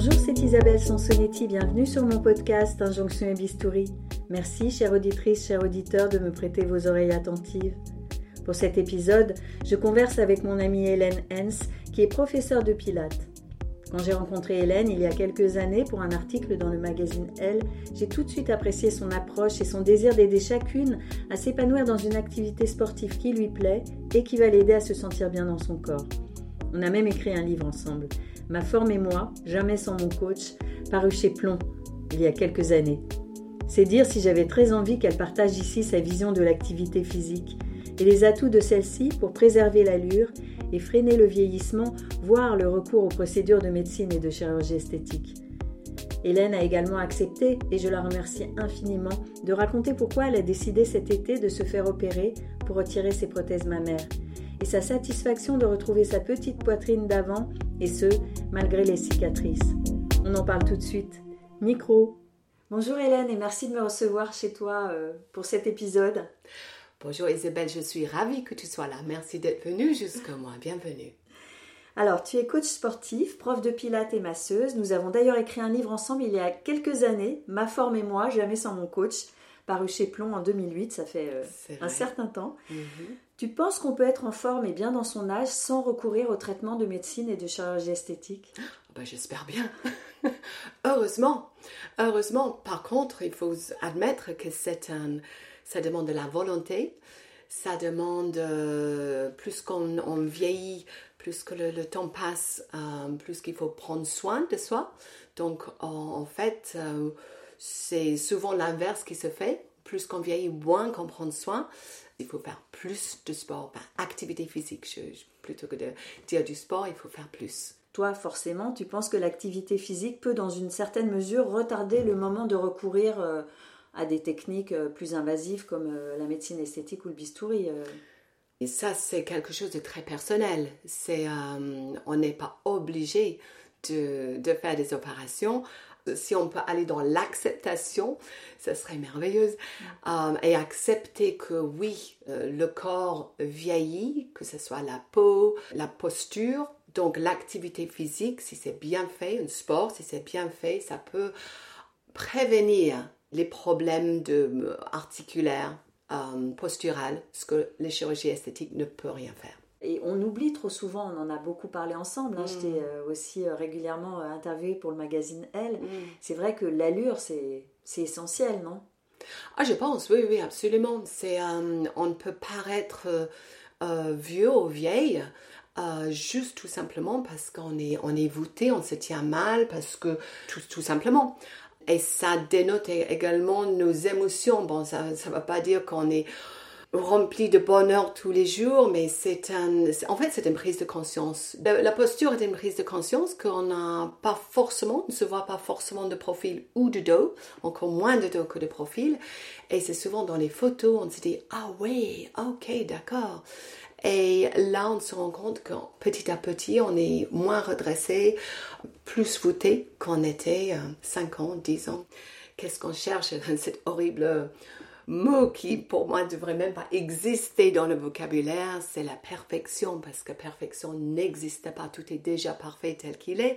Bonjour, c'est Isabelle Sansonetti, bienvenue sur mon podcast Injonction et Bistouri. Merci, chère auditrice, chers auditeur, de me prêter vos oreilles attentives. Pour cet épisode, je converse avec mon amie Hélène Hens, qui est professeure de Pilates. Quand j'ai rencontré Hélène il y a quelques années pour un article dans le magazine Elle, j'ai tout de suite apprécié son approche et son désir d'aider chacune à s'épanouir dans une activité sportive qui lui plaît et qui va l'aider à se sentir bien dans son corps. On a même écrit un livre ensemble. Ma forme et moi, jamais sans mon coach, paru chez Plomb il y a quelques années. C'est dire si j'avais très envie qu'elle partage ici sa vision de l'activité physique et les atouts de celle-ci pour préserver l'allure et freiner le vieillissement, voire le recours aux procédures de médecine et de chirurgie esthétique. Hélène a également accepté, et je la remercie infiniment, de raconter pourquoi elle a décidé cet été de se faire opérer pour retirer ses prothèses mammaires et sa satisfaction de retrouver sa petite poitrine d'avant, et ce, malgré les cicatrices. On en parle tout de suite. Micro. Bonjour Hélène et merci de me recevoir chez toi euh, pour cet épisode. Bonjour Isabelle, je suis ravie que tu sois là. Merci d'être venue jusqu'à moi. Bienvenue. Alors, tu es coach sportif, prof de pilates et masseuse. Nous avons d'ailleurs écrit un livre ensemble il y a quelques années, Ma forme et moi, jamais sans mon coach, paru chez Plomb en 2008, ça fait euh, un certain temps. Mhm. Tu penses qu'on peut être en forme et bien dans son âge sans recourir au traitement de médecine et de chirurgie esthétique? Bah, J'espère bien. Heureusement. Heureusement. Par contre, il faut admettre que c'est un, ça demande de la volonté. Ça demande euh, plus qu'on vieillit, plus que le, temps passe, euh, plus qu'il faut prendre soin de soi. Donc, en, fait, euh, c'est souvent l'inverse qui se fait. Plus qu'on vieillit, moins qu'on prend soin il faut faire plus de sport, activité physique. plutôt que de dire du sport, il faut faire plus. Toi, forcément, tu penses que l'activité physique peut, dans une certaine mesure, retarder le moment de recourir euh, à des techniques euh, plus invasives comme euh, la médecine esthétique ou le bistouri Et ça, c'est quelque chose de très personnel. C'est, on n'est pas obligé de, de, faire des opérations si on peut aller dans l'acceptation, ce serait merveilleuse. Mm. Euh, et accepter que oui, euh, le corps vieillit, que ce soit la peau, la posture. Donc l'activité physique, si c'est bien fait, un sport, si c'est bien fait, ça peut prévenir les problèmes de, euh, articulaires, posturales, ce que les chirurgies esthétiques ne peuvent rien faire. Et on oublie trop souvent, on en a beaucoup parlé ensemble. Hein. Mm. euh, aussi euh, régulièrement euh, interviewé pour le magazine Elle. Mm. C'est vrai que l'allure, c'est essentiel, non? Ah, je pense, oui, oui, absolument. C'est, on ne peut paraître vieux ou vieille. juste tout simplement parce qu'on est, on est voûté, on se tient mal, parce que tout, tout simplement. Et ça dénote également nos émotions. Bon, ça ne va pas dire qu'on est rempli de bonheur tous les jours, mais c'est un, en fait, c'est une prise de conscience. La posture est une prise de conscience qu'on n'a pas forcément, ne se voit pas forcément de profil ou de dos, encore moins de dos que de profil. Et c'est souvent dans les photos, on se dit, ah oui, ok, d'accord. Et là, on se rend compte que petit à petit, on est moins redressé, plus voûté qu'on était 5 euh, ans, 10 ans. Qu'est-ce qu'on cherche? Dans cette horrible mot qui pour moi ne devrait même pas exister dans le vocabulaire, c'est la perfection, parce que perfection n'existe pas, tout est déjà parfait tel qu'il est.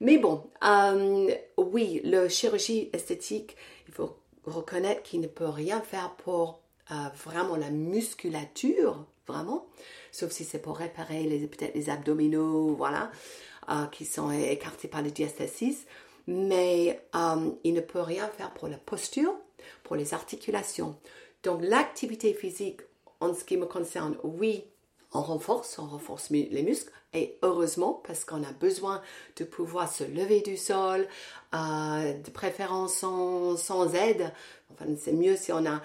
Mais bon, euh, oui, la chirurgie esthétique, il faut reconnaître qu'il ne peut rien faire pour euh, vraiment la musculature, vraiment, sauf si c'est pour réparer peut-être les abdominaux, voilà, euh, qui sont écartés par le diastasis. Mais il ne peut rien faire pour la posture, pour les articulations. Donc l'activité physique, en ce qui me concerne, oui, on renforce, on renforce les muscles et heureusement parce qu'on a besoin de pouvoir se lever du sol, euh, de préférence sans, aide. Enfin, c'est mieux si on a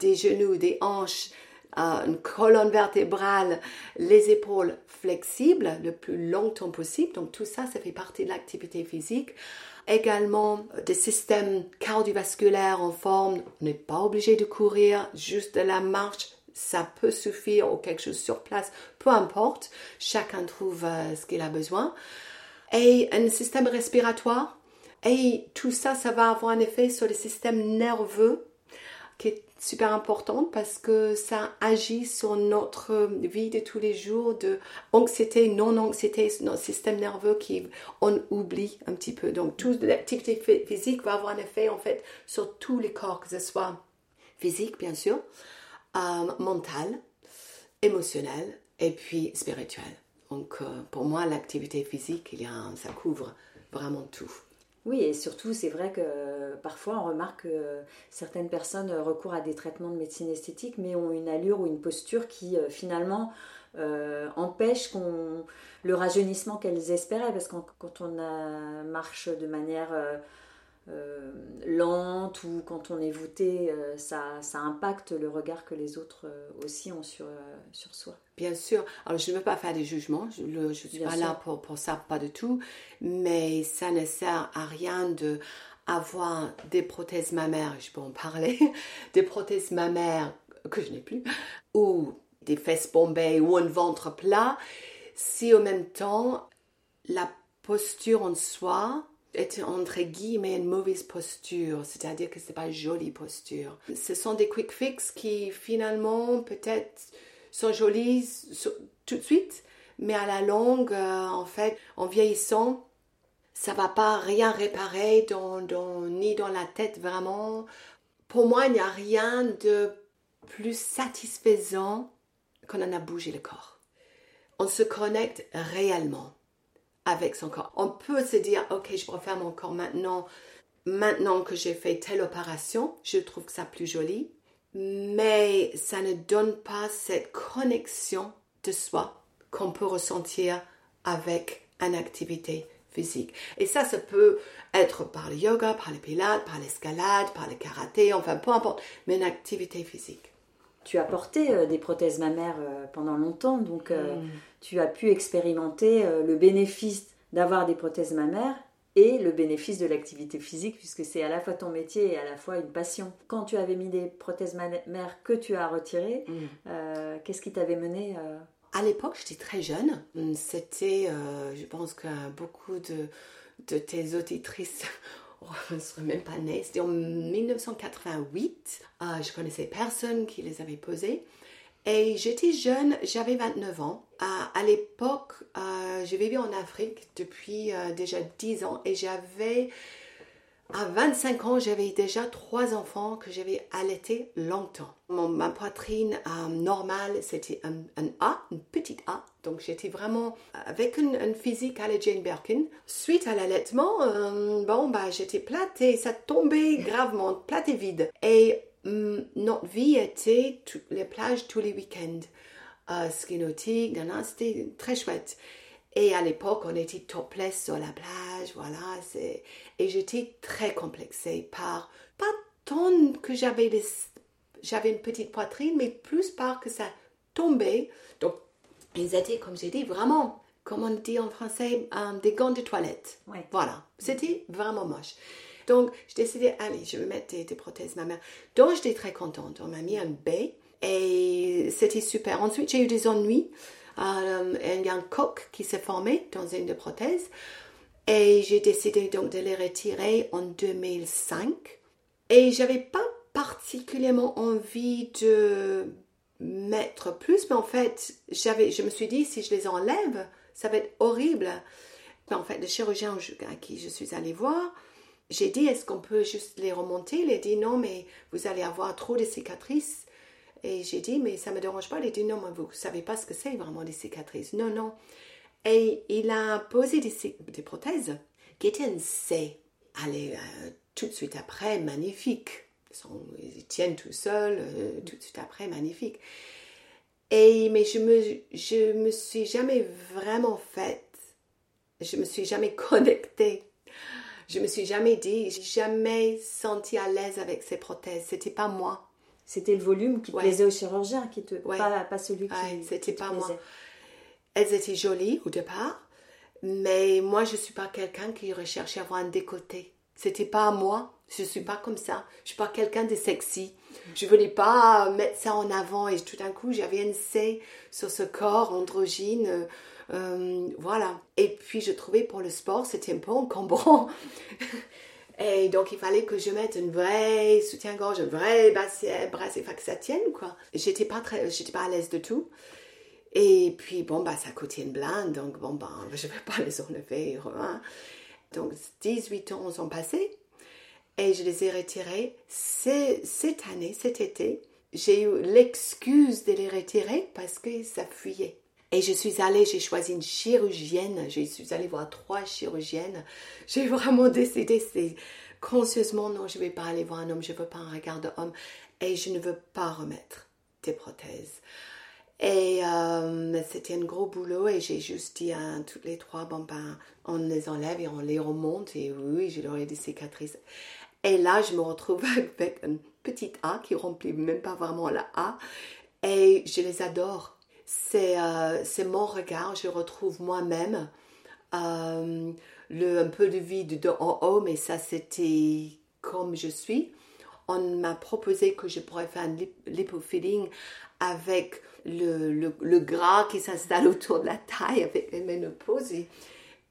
des genoux, des hanches, euh, une colonne vertébrale, les épaules flexibles le plus longtemps possible. Donc tout ça, ça fait partie de l'activité physique également des systèmes cardiovasculaires en forme. On n'est pas obligé de courir, juste de la marche, ça peut suffire ou quelque chose sur place, peu importe. Chacun trouve euh, ce qu'il a besoin. Et un système respiratoire. Et tout ça, ça va avoir un effet sur le système nerveux qui est super importante parce que ça agit sur notre vie de tous les jours de anxiété, non-anxiété, notre système nerveux qui on oublie un petit peu. Donc toute l'activité physique va avoir un effet en fait sur tous les corps, que ce soit physique bien sûr, euh, mental, émotionnel et puis spirituel. Donc euh, pour moi l'activité physique, il y a, ça couvre vraiment tout. Oui, et surtout, c'est vrai que parfois on remarque que certaines personnes recourent à des traitements de médecine esthétique, mais ont une allure ou une posture qui euh, finalement euh, empêche le rajeunissement qu'elles espéraient, parce que quand on marche de manière euh, euh, lente ou quand on est voûté, euh, ça, ça, impacte le regard que les autres euh, aussi ont sur, sur soi. Bien sûr. Alors, je ne veux pas faire des jugements. Je ne suis pas là pour, pour ça, pas du tout. Mais ça ne sert à rien de avoir des prothèses mammaires, je peux en parler, des prothèses mammaires que je n'ai plus, ou des fesses bombées ou un ventre plat, si en même temps la posture en soi est entre guillemets une mauvaise posture, c'est-à-dire que c'est pas une jolie posture. Ce sont des quick fix qui finalement peut-être sont jolis tout de suite, mais à la longue, euh, en fait, en vieillissant, ça va pas rien réparer dans, ni dans la tête vraiment. Pour moi, il n'y a rien de plus satisfaisant qu'on en a bougé le corps. On se connecte réellement avec son corps. On peut se dire, ok, je préfère mon corps maintenant, maintenant que j'ai fait telle opération, je trouve ça plus joli, mais ça ne donne pas cette connexion de soi qu'on peut ressentir avec une activité physique. Et ça, ça peut être par le yoga, par le pilates, par l'escalade, par le karaté, enfin peu importe, mais une activité physique. Tu as porté euh, des prothèses mammaires euh, pendant longtemps, donc euh, mm. tu as pu expérimenter le bénéfice d'avoir des prothèses mammaires et le bénéfice de l'activité physique, puisque c'est à la fois ton métier et à la fois une passion. Quand tu avais mis des prothèses mammaires que tu as retirées, mm. qu'est-ce qui t'avait mené À l'époque, j'étais très jeune. C'était, je pense que beaucoup de, de tes auditrices je ne serais même pas née, c'était en 1988. Euh, je connaissais personne qui les avait posées. Et j'étais jeune, j'avais 29 ans. Euh, à l'époque, euh, j'ai vécu en Afrique depuis déjà 10 ans et j'avais à 25 ans, j'avais déjà trois enfants que j'avais allaités longtemps. ma poitrine euh, normale, c'était un, A, une petite A. Donc j'étais vraiment avec une, physique à la Jane Birkin. Suite à l'allaitement, euh, bon, bah, j'étais plate et ça tombait gravement, plate et vide. Et hum, notre vie était les plages tous les week-ends. Euh, ski nautique, c'était très chouette. Et à l'époque, on était topless sur la plage, voilà. Et j'étais très complexée par, pas tant que j'avais j'avais une petite poitrine, mais plus par que ça tombait. Donc, ils étaient, comme j'ai dit, vraiment, comme on dit en français, euh, des gants de toilette. Voilà. C'était vraiment moche. Donc, j'ai décidé, allez, je vais mettre des, prothèses ma mère. Donc, j'étais très contente. On m'a mis un B et c'était super. Ensuite, j'ai eu des ennuis. Euh, il y a un coq qui s'est formé dans une des prothèses. Et j'ai décidé donc de les retirer en 2005. Et j'avais pas particulièrement envie de mettre plus, mais en fait, j'avais, je me suis dit, si je les enlève, ça va être horrible. En fait, le chirurgien à qui je suis allée voir, j'ai dit, est-ce qu'on peut juste les remonter? Il a dit, non, mais vous allez avoir trop de cicatrices. Et j'ai dit, mais ça ne me dérange pas. Il a dit, non, mais vous ne savez pas ce que c'est vraiment des cicatrices. Non, non. Et il a posé des, prothèses qui étaient un. Allez, euh, tout de suite après, magnifique. Ils tiennent tout seuls, euh, tout de suite après, magnifique. Et, mais je me, je me suis jamais vraiment faite, je me suis jamais connectée. Je me suis jamais dit, j'ai jamais senti à l'aise avec ces prothèses. C'était pas moi. C'était le volume qui plaisait au chirurgien, qui te, pas, pas, celui qui. c'était pas moi. Elles étaient jolies au départ, mais moi je suis pas quelqu'un qui recherche à avoir un décoté. C'était pas moi. Je suis pas comme ça. Je suis pas quelqu'un de sexy. Je voulais pas mettre ça en avant et tout d'un coup j'avais un C sur ce corps androgyne. Euh, voilà. Et puis je trouvais pour le sport c'était un peu encombrant. Et donc, il fallait que je mette un vrai soutien-gorge, un vrai bracelet, bracelet, que ça tienne, quoi. J'étais pas très, j'étais pas à l'aise de tout. Et puis, bon, bah, ça coûtait une blinde, donc, bon, bah, je vais pas les enlever, hein. Donc, 18 ans sont passés et je les ai retirés. Cette année, cet été, j'ai eu l'excuse de les retirer parce que ça fuyait. Et je suis allée, j'ai choisi une chirurgienne, je suis allée voir trois chirurgiennes. J'ai vraiment décidé, c'est conscieusement, non, je ne vais pas aller voir un homme, je ne veux pas un regard d'homme et je ne veux pas remettre des prothèses. Et euh, c'était un gros boulot et j'ai juste dit à toutes les trois, bon ben, on les enlève et on les remonte et oui, je leur des cicatrices. Et là, je me retrouve avec une petite A qui remplit même pas vraiment la A et je les adore euh, c'est mon regard, je retrouve moi-même euh, le, un peu de vide de en haut, mais ça c'était comme je suis. On m'a proposé que je pourrais faire un lipofilling avec le, le, gras qui s'installe autour de la taille avec les ménopauses. Et,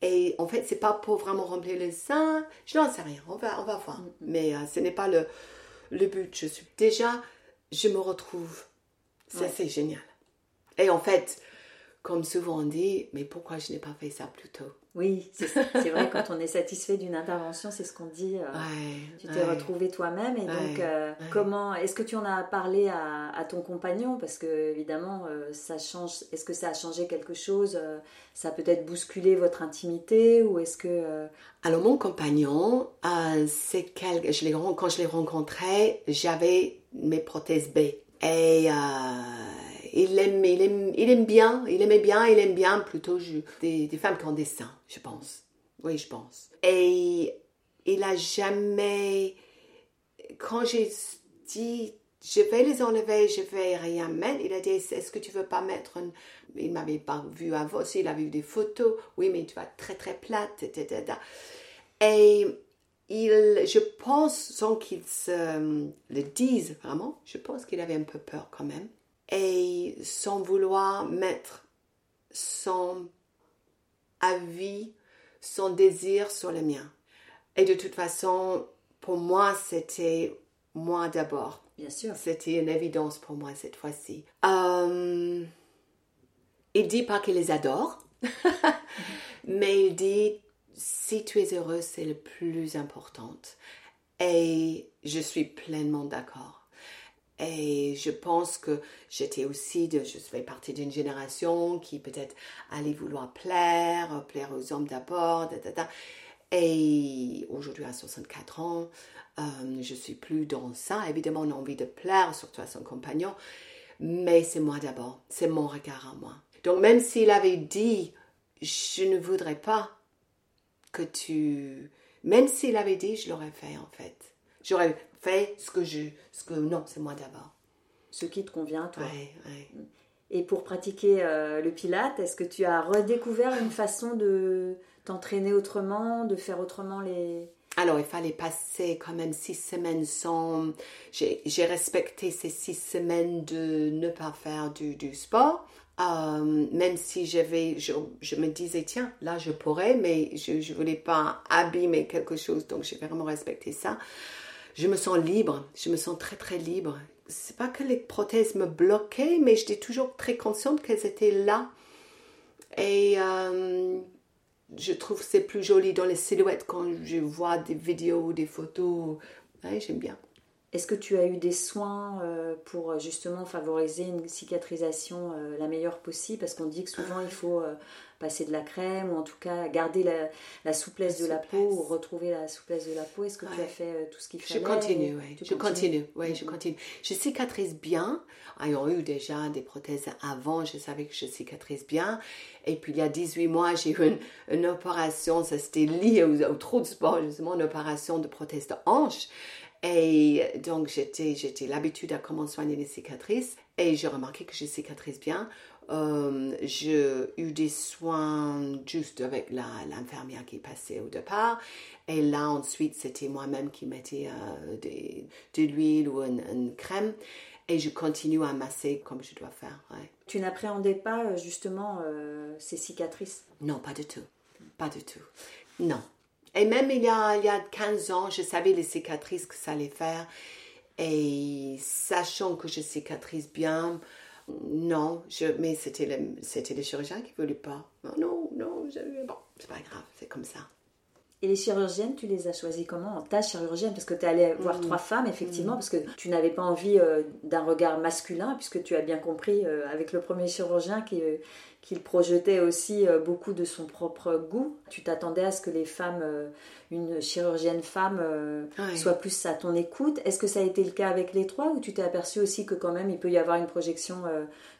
et en fait, c'est pas pour vraiment remplir les seins. Je n'en sais rien, on va, on va voir. Mais euh, ce n'est pas le, le but. Je suis déjà, je me retrouve. Ça, c'est génial. Et en fait, comme souvent on dit, mais pourquoi je n'ai pas fait ça plus tôt? Oui, c'est vrai, quand on est satisfait d'une intervention, c'est ce qu'on dit. Euh, tu t'es retrouvé toi-même. Et donc, euh, comment, est-ce que tu en as parlé à, ton compagnon? Parce que, évidemment, euh, ça change. Est-ce que ça a changé quelque chose Ça a peut-être bousculé votre intimité Ou est-ce que. Alors, mon compagnon, c'est quel... je quand je l'ai rencontré, j'avais mes prothèses B. Et il aime, il aime, il aime bien, il aimait bien, il aime bien plutôt des, femmes qui ont des seins, je pense. Oui, je pense. Et il a jamais, quand j'ai dit, je vais les enlever, je vais rien mettre, il a dit, est-ce que tu veux pas mettre une... Il m'avait pas vu avant, aussi, il avait vu des photos, oui, mais tu vas très très plate, etc. Et il, je pense, sans qu'il se le dise vraiment, je pense qu'il avait un peu peur quand même et sans vouloir mettre son avis, son désir sur le mien. Et de toute façon, pour moi, c'était moi d'abord. Bien sûr. C'était une évidence pour moi cette fois-ci. Euh, il dit pas qu'il les adore, mais il dit si tu es heureux, c'est le plus important. Et je suis pleinement d'accord. Et je pense que j'étais aussi, de, je fais partie d'une génération qui peut-être allait vouloir plaire, plaire aux hommes d'abord, et aujourd'hui à 64 ans, euh, je suis plus dans ça. Évidemment, on a envie de plaire, surtout à son compagnon, mais c'est moi d'abord, c'est mon regard à moi. Donc même s'il avait dit, je ne voudrais pas que tu... Même s'il avait dit, je l'aurais fait en fait. J'aurais fais ce que je. Ce que, non, c'est moi d'abord. Ce qui te convient, toi. Ouais, Et pour pratiquer euh, le pilate, est-ce que tu as redécouvert une façon de t'entraîner autrement, de faire autrement les. Alors, il fallait passer quand même six semaines sans. J'ai respecté ces six semaines de ne pas faire du, du sport. Euh, même si j'avais, je, je, me disais, tiens, là je pourrais, mais je ne voulais pas abîmer quelque chose, donc j'ai vraiment respecté ça je me sens libre, je me sens très très libre. C'est pas que les prothèses me bloquaient, mais j'étais toujours très consciente qu'elles étaient là. Et euh, je trouve c'est plus joli dans les silhouettes quand je vois des vidéos des photos. J'aime bien. Est-ce que tu as eu des soins euh, pour justement favoriser une cicatrisation euh, la meilleure possible? Parce qu'on dit que souvent il faut passer de la crème ou en tout cas garder la, souplesse de la peau ou retrouver la souplesse de la peau. Est-ce que tu as fait euh, tout ce qu'il fallait? Je continue, oui. Je continue, oui, je continue. Je cicatrise bien. Ayant eu déjà des prothèses avant, je savais que je cicatrise bien. Et puis il y a 18 mois, j'ai eu une, opération, ça c'était lié au, trop de sport, justement, une opération de prothèse de hanche. Et donc, j'étais, j'étais l'habitude à comment soigner les cicatrices. Et j'ai remarqué que je cicatrise bien. Euh, j'ai eu des soins juste avec l'infirmière qui passait au départ. Et là, ensuite, c'était moi-même qui mettais euh, de l'huile ou une, crème. Et je continue à masser comme je dois faire. Tu n'appréhendais pas euh, justement ces cicatrices? Non, pas du tout. Pas du tout. Non. Et même il y, a, il y a 15 ans, je savais les cicatrices que ça allait faire. Et sachant que je cicatrise bien, non, je, mais c'était le, c'était les chirurgiens qui ne voulaient pas. Non, non, non, bon, c'est pas grave, c'est comme ça. Et les chirurgiennes, tu les as choisies comment Ta chirurgienne, parce que tu es allée voir mm. trois femmes, effectivement, mm. parce que tu n'avais pas envie euh, d'un regard masculin, puisque tu as bien compris euh, avec le premier chirurgien qui, qu'il projetait aussi euh, beaucoup de son propre goût. Tu t'attendais à ce que les femmes, euh, une chirurgienne femme, euh, soit plus à ton écoute. Est-ce que ça a été le cas avec les trois ou tu t'es aperçu aussi que quand même il peut y avoir une projection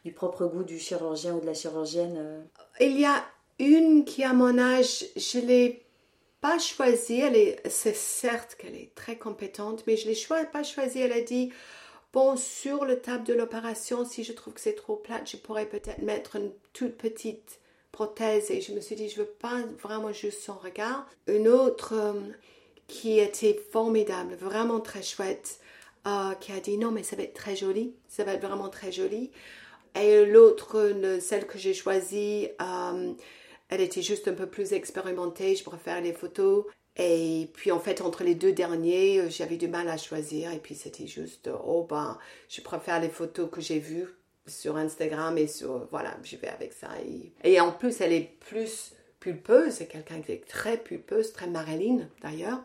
du propre goût du chirurgien ou de la chirurgienne Il y a une qui, à mon âge, je l'ai pas choisie. Elle est, c'est certes qu'elle est très compétente, mais je l'ai pas choisie. Elle a dit Bon, sur le table de l'opération, si je trouve que c'est trop plate, je pourrais peut-être mettre une toute petite prothèse. Et je me suis dit, je veux pas vraiment juste son regard. Une autre euh, qui était formidable, vraiment très chouette, euh, qui a dit non, mais ça va être très joli, ça va être vraiment très joli. Et l'autre, celle que j'ai choisie, euh, elle était juste un peu plus expérimentée, je préfère les photos. Et puis en fait, entre les deux derniers, euh, j'avais du mal à choisir. Et puis c'était juste, oh ben, je préfère les photos que j'ai vues sur Instagram et sur, voilà, je vais avec ça. Et, en plus, elle est plus pulpeuse, c'est quelqu'un qui est très pulpeuse, très Marilyn d'ailleurs.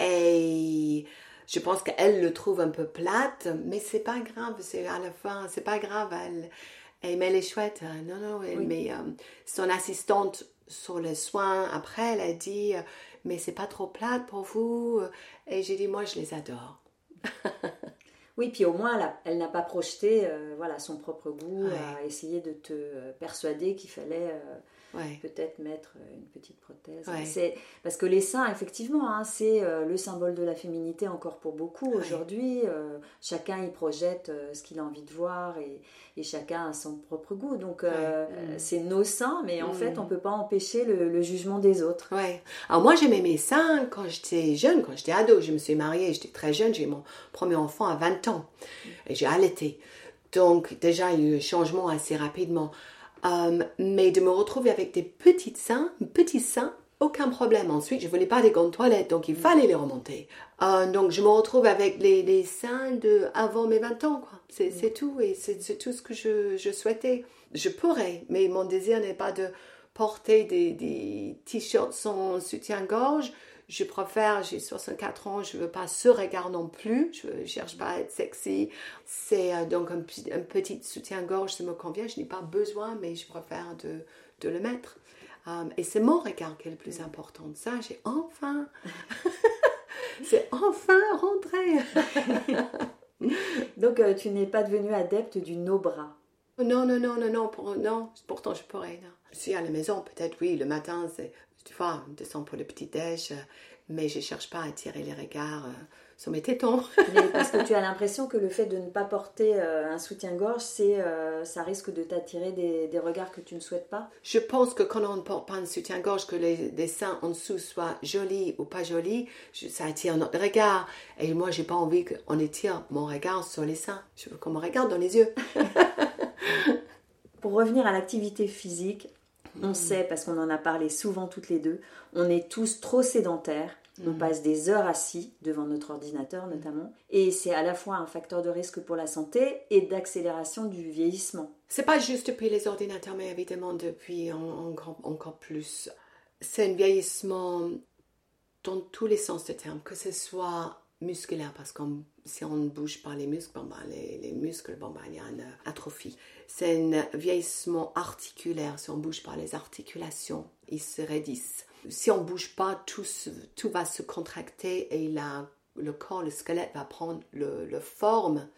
Et je pense qu'elle le trouve un peu plate, mais c'est pas grave, c'est à la fin, c'est pas grave, elle, elle, mais elle est chouette. Hein. Non, non, elle, mais euh, son assistante sur les soins, après, elle a dit, mais c'est pas trop plate pour vous Et j'ai dit, moi, je les adore. oui, puis au moins, elle, n'a pas projeté euh, voilà, son propre goût, à essayer de te persuader qu'il fallait euh, peut-être mettre euh, une petite prothèse. C'est parce que les seins, effectivement, hein, c'est euh, le symbole de la féminité encore pour beaucoup aujourd'hui. Euh, chacun y projette ce qu'il a envie de voir et, chacun a son propre goût. Donc mm. c'est nos seins, mais en mm. fait, on peut pas empêcher le, jugement des autres. Ouais. Alors moi, j'aimais mes seins quand j'étais jeune, quand j'étais ado. Je me suis mariée, j'étais très jeune. J'ai eu mon premier enfant à 20 ans et j'ai allaité. Donc déjà, il y a eu un changement assez rapidement. Euh, mais de me retrouver avec des petites seins, petits seins, aucun problème. Ensuite, je voulais pas des gants de toilette, donc il fallait les remonter. Euh, donc, je me retrouve avec les, seins de avant mes 20 ans, quoi. C'est mm. tout, et c'est tout ce que je, je, souhaitais. Je pourrais, mais mon désir n'est pas de porter des, des t-shirts sans soutien-gorge je préfère, j'ai 64 ans, je veux pas ce regard non plus, je ne cherche pas à être sexy. C'est euh, donc un, petit soutien-gorge, ça me convient, je n'ai pas besoin, mais je préfère de, de le mettre. Euh, et c'est mon regard qui est le plus important. Ça, j'ai enfin, c'est enfin rentré. donc euh, tu n'es pas devenue adepte du no-bras non, non, non, non, non, pour, non, pourtant je pourrais. Non. Si à la maison, peut-être oui, le matin, c'est tu vois, on descend pour le petit-déj, euh, mais je ne cherche pas à attirer les regards euh, sur mes tétons. parce que tu as l'impression que le fait de ne pas porter euh, un soutien-gorge, c'est, ça risque de t'attirer des, des, regards que tu ne souhaites pas? Je pense que quand on ne porte pas un soutien-gorge, que les dessins en dessous soient jolis ou pas jolis, ça attire notre regard. Et moi, j'ai pas envie qu'on attire mon regard sur les seins. Je veux qu'on me regarde dans les yeux. Pour revenir à l'activité physique, on mm. sait, parce qu'on en a parlé souvent toutes les deux, on est tous trop sédentaires. On mm. passe des heures assis devant notre ordinateur notamment, et c'est à la fois un facteur de risque pour la santé et d'accélération du vieillissement. C'est pas juste depuis les ordinateurs, mais évidemment depuis encore plus. C'est un vieillissement dans tous les sens du terme, que ce soit musculaire, parce que si on ne bouge pas les muscles, ben, les, muscles, bon, ben, il y a une atrophie. C'est un vieillissement articulaire. Si on bouge pas les articulations, ils se raidissent. Si on ne bouge pas, tout, tout va se contracter et le corps, le squelette va prendre le, forme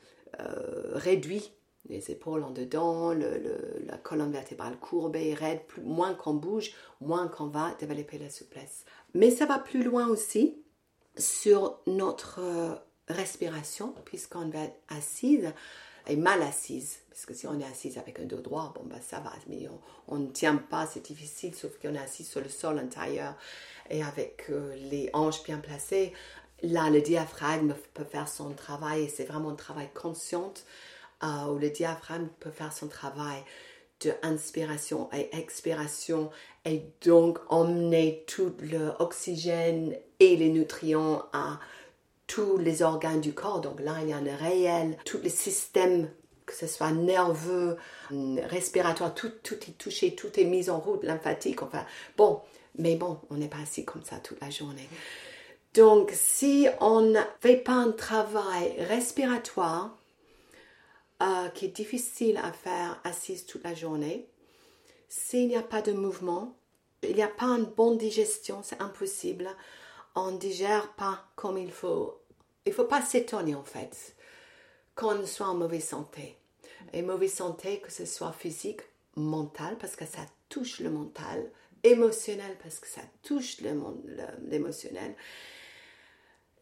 euh, réduite. Les épaules en dedans, la colonne vertébrale courbée, raide. Plus, moins qu'on bouge, moins qu'on va développer la souplesse. Mais ça va plus loin aussi sur notre euh, respiration, puisqu'on va être assise et mal assise. Parce que si on est assise avec un dos droit, bon, bah, ça va. Mais on, ne tient pas, c'est difficile, sauf qu'on est assis sur le sol intérieur et avec euh, les hanches bien placées. Là, le diaphragme peut faire son travail et c'est vraiment un travail conscient euh, où le diaphragme peut faire son travail de inspiration et expiration et donc emmener tout l'oxygène et les nutriments à tous les organes du corps. Donc là, il y a un réel, tous les systèmes, que ce soit nerveux, respiratoire, tout, tout est touché, tout est mis en route, lymphatique, enfin, bon, mais bon, on n'est pas assis comme ça toute la journée. Donc, si on ne fait pas un travail respiratoire, euh, qui est difficile à faire assise toute la journée, s'il n'y a pas de mouvement, il n'y a pas une bonne digestion, c'est impossible. On ne digère pas comme il faut. Il ne faut pas s'étonner en fait qu'on soit en mauvaise santé. Et mauvaise santé, que ce soit physique, mental, parce que ça touche le mental, émotionnel, parce que ça touche l'émotionnel,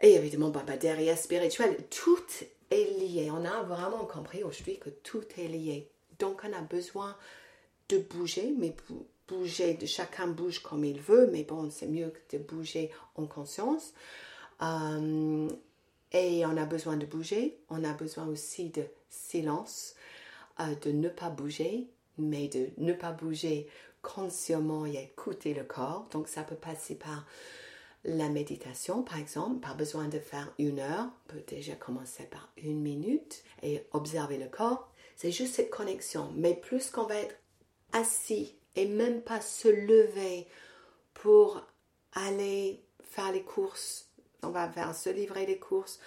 et évidemment, bah, bah, derrière spirituel, tout est lié. On a vraiment compris aujourd'hui que tout est lié. Donc, on a besoin de bouger, mais bouger, de chacun bouge comme il veut, mais bon, c'est mieux que de bouger en conscience. Euh, et on a besoin de bouger, on a besoin aussi de silence, euh, de ne pas bouger, mais de ne pas bouger consciemment et écouter le corps. Donc ça peut passer par la méditation, par exemple, pas besoin de faire une heure, on peut déjà commencer par une minute et observer le corps. C'est juste cette connexion. Mais plus qu'on va être assis et même pas se lever pour aller faire les courses, on va faire se livrer les courses,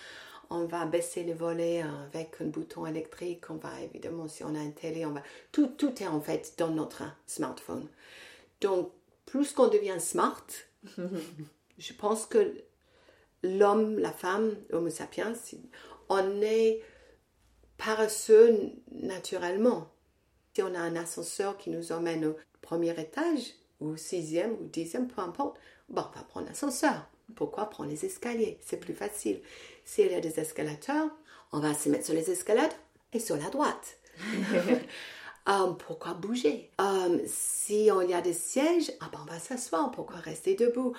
on va baisser les volets avec un bouton électrique, on va évidemment, si on a une télé, on va... Tout, tout est en fait dans notre smartphone. Donc, plus qu'on devient smart, je pense que l'homme, la femme, Homo sapiens, on est paresseux naturellement. Si on a un ascenseur qui nous emmène premier étage, ou sixième, ou dixième, peu importe, bon, on va prendre l'ascenseur. Pourquoi prendre les escaliers? C'est plus facile. S'il y a des escalateurs, on va se mettre sur les escalades et sur la droite. Um, pourquoi bouger? Um, Si on y a des sièges, ah ben on va s'asseoir. Pourquoi rester debout?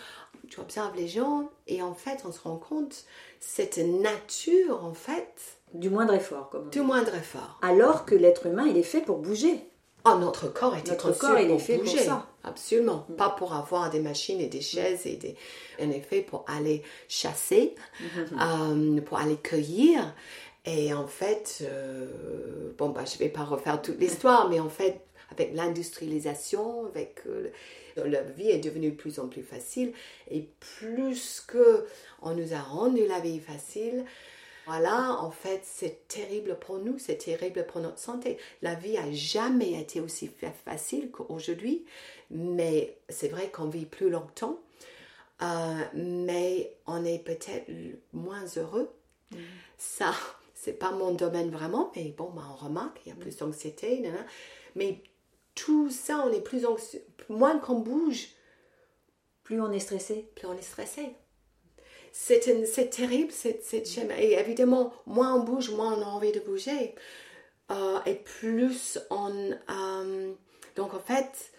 Tu observes les gens et en fait, on se rend compte cette nature, en fait. Du moindre effort, comme Du moindre effort. Alors que l'être humain, il est fait pour bouger. Oh, notre corps est notre corps, est fait bouger. pour ça. Absolument. Mm. Pas pour avoir des machines et des chaises et des. En effet, pour aller chasser, um, pour aller cueillir. Et en fait, euh, bon, bah, je ne vais pas refaire toute l'histoire, mais en fait, avec l'industrialisation, avec euh, la vie est devenue de plus en plus facile, et plus que on nous a rendu la vie facile, voilà, en fait, c'est terrible pour nous, c'est terrible pour notre santé. La vie a jamais été aussi facile qu'aujourd'hui, mais c'est vrai qu'on vit plus longtemps, euh, mais on est peut-être moins heureux. Mm. Ça, c'est pas mon domaine vraiment, mais bon, bah, on remarque, il y a plus d'anxiété, mais tout ça, on est plus anxieux, moins qu'on bouge, plus on est stressé, plus on est stressé. C'est terrible cette, cette schéma. Et évidemment, moins on bouge, moins on a envie de bouger. Euh, et plus on... Euh, donc en fait,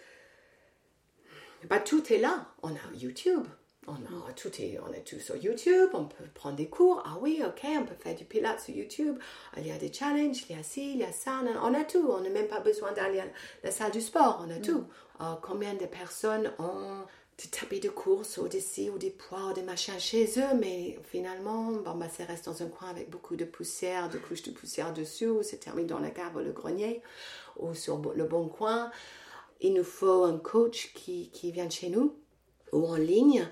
bah, tout est là. On a YouTube, on a, tout est, on est tout sur YouTube, on peut prendre des cours. Ah oui, ok, on peut faire du pilates sur YouTube. Il y a des challenges, il y a ci, il y a ça. On a tout. On n'a même pas besoin d'aller à la salle du sport. On a tout. Ah, combien de personnes ont des tapis de course ou des ci ou des poids ou des machins chez eux, mais finalement, bon, bah, ça reste dans un coin avec beaucoup de poussière, de couches de poussière dessus, ou c'est terminé dans la cave ou le grenier, ou sur le bon coin. Il nous faut un coach qui, qui vient chez nous ou en ligne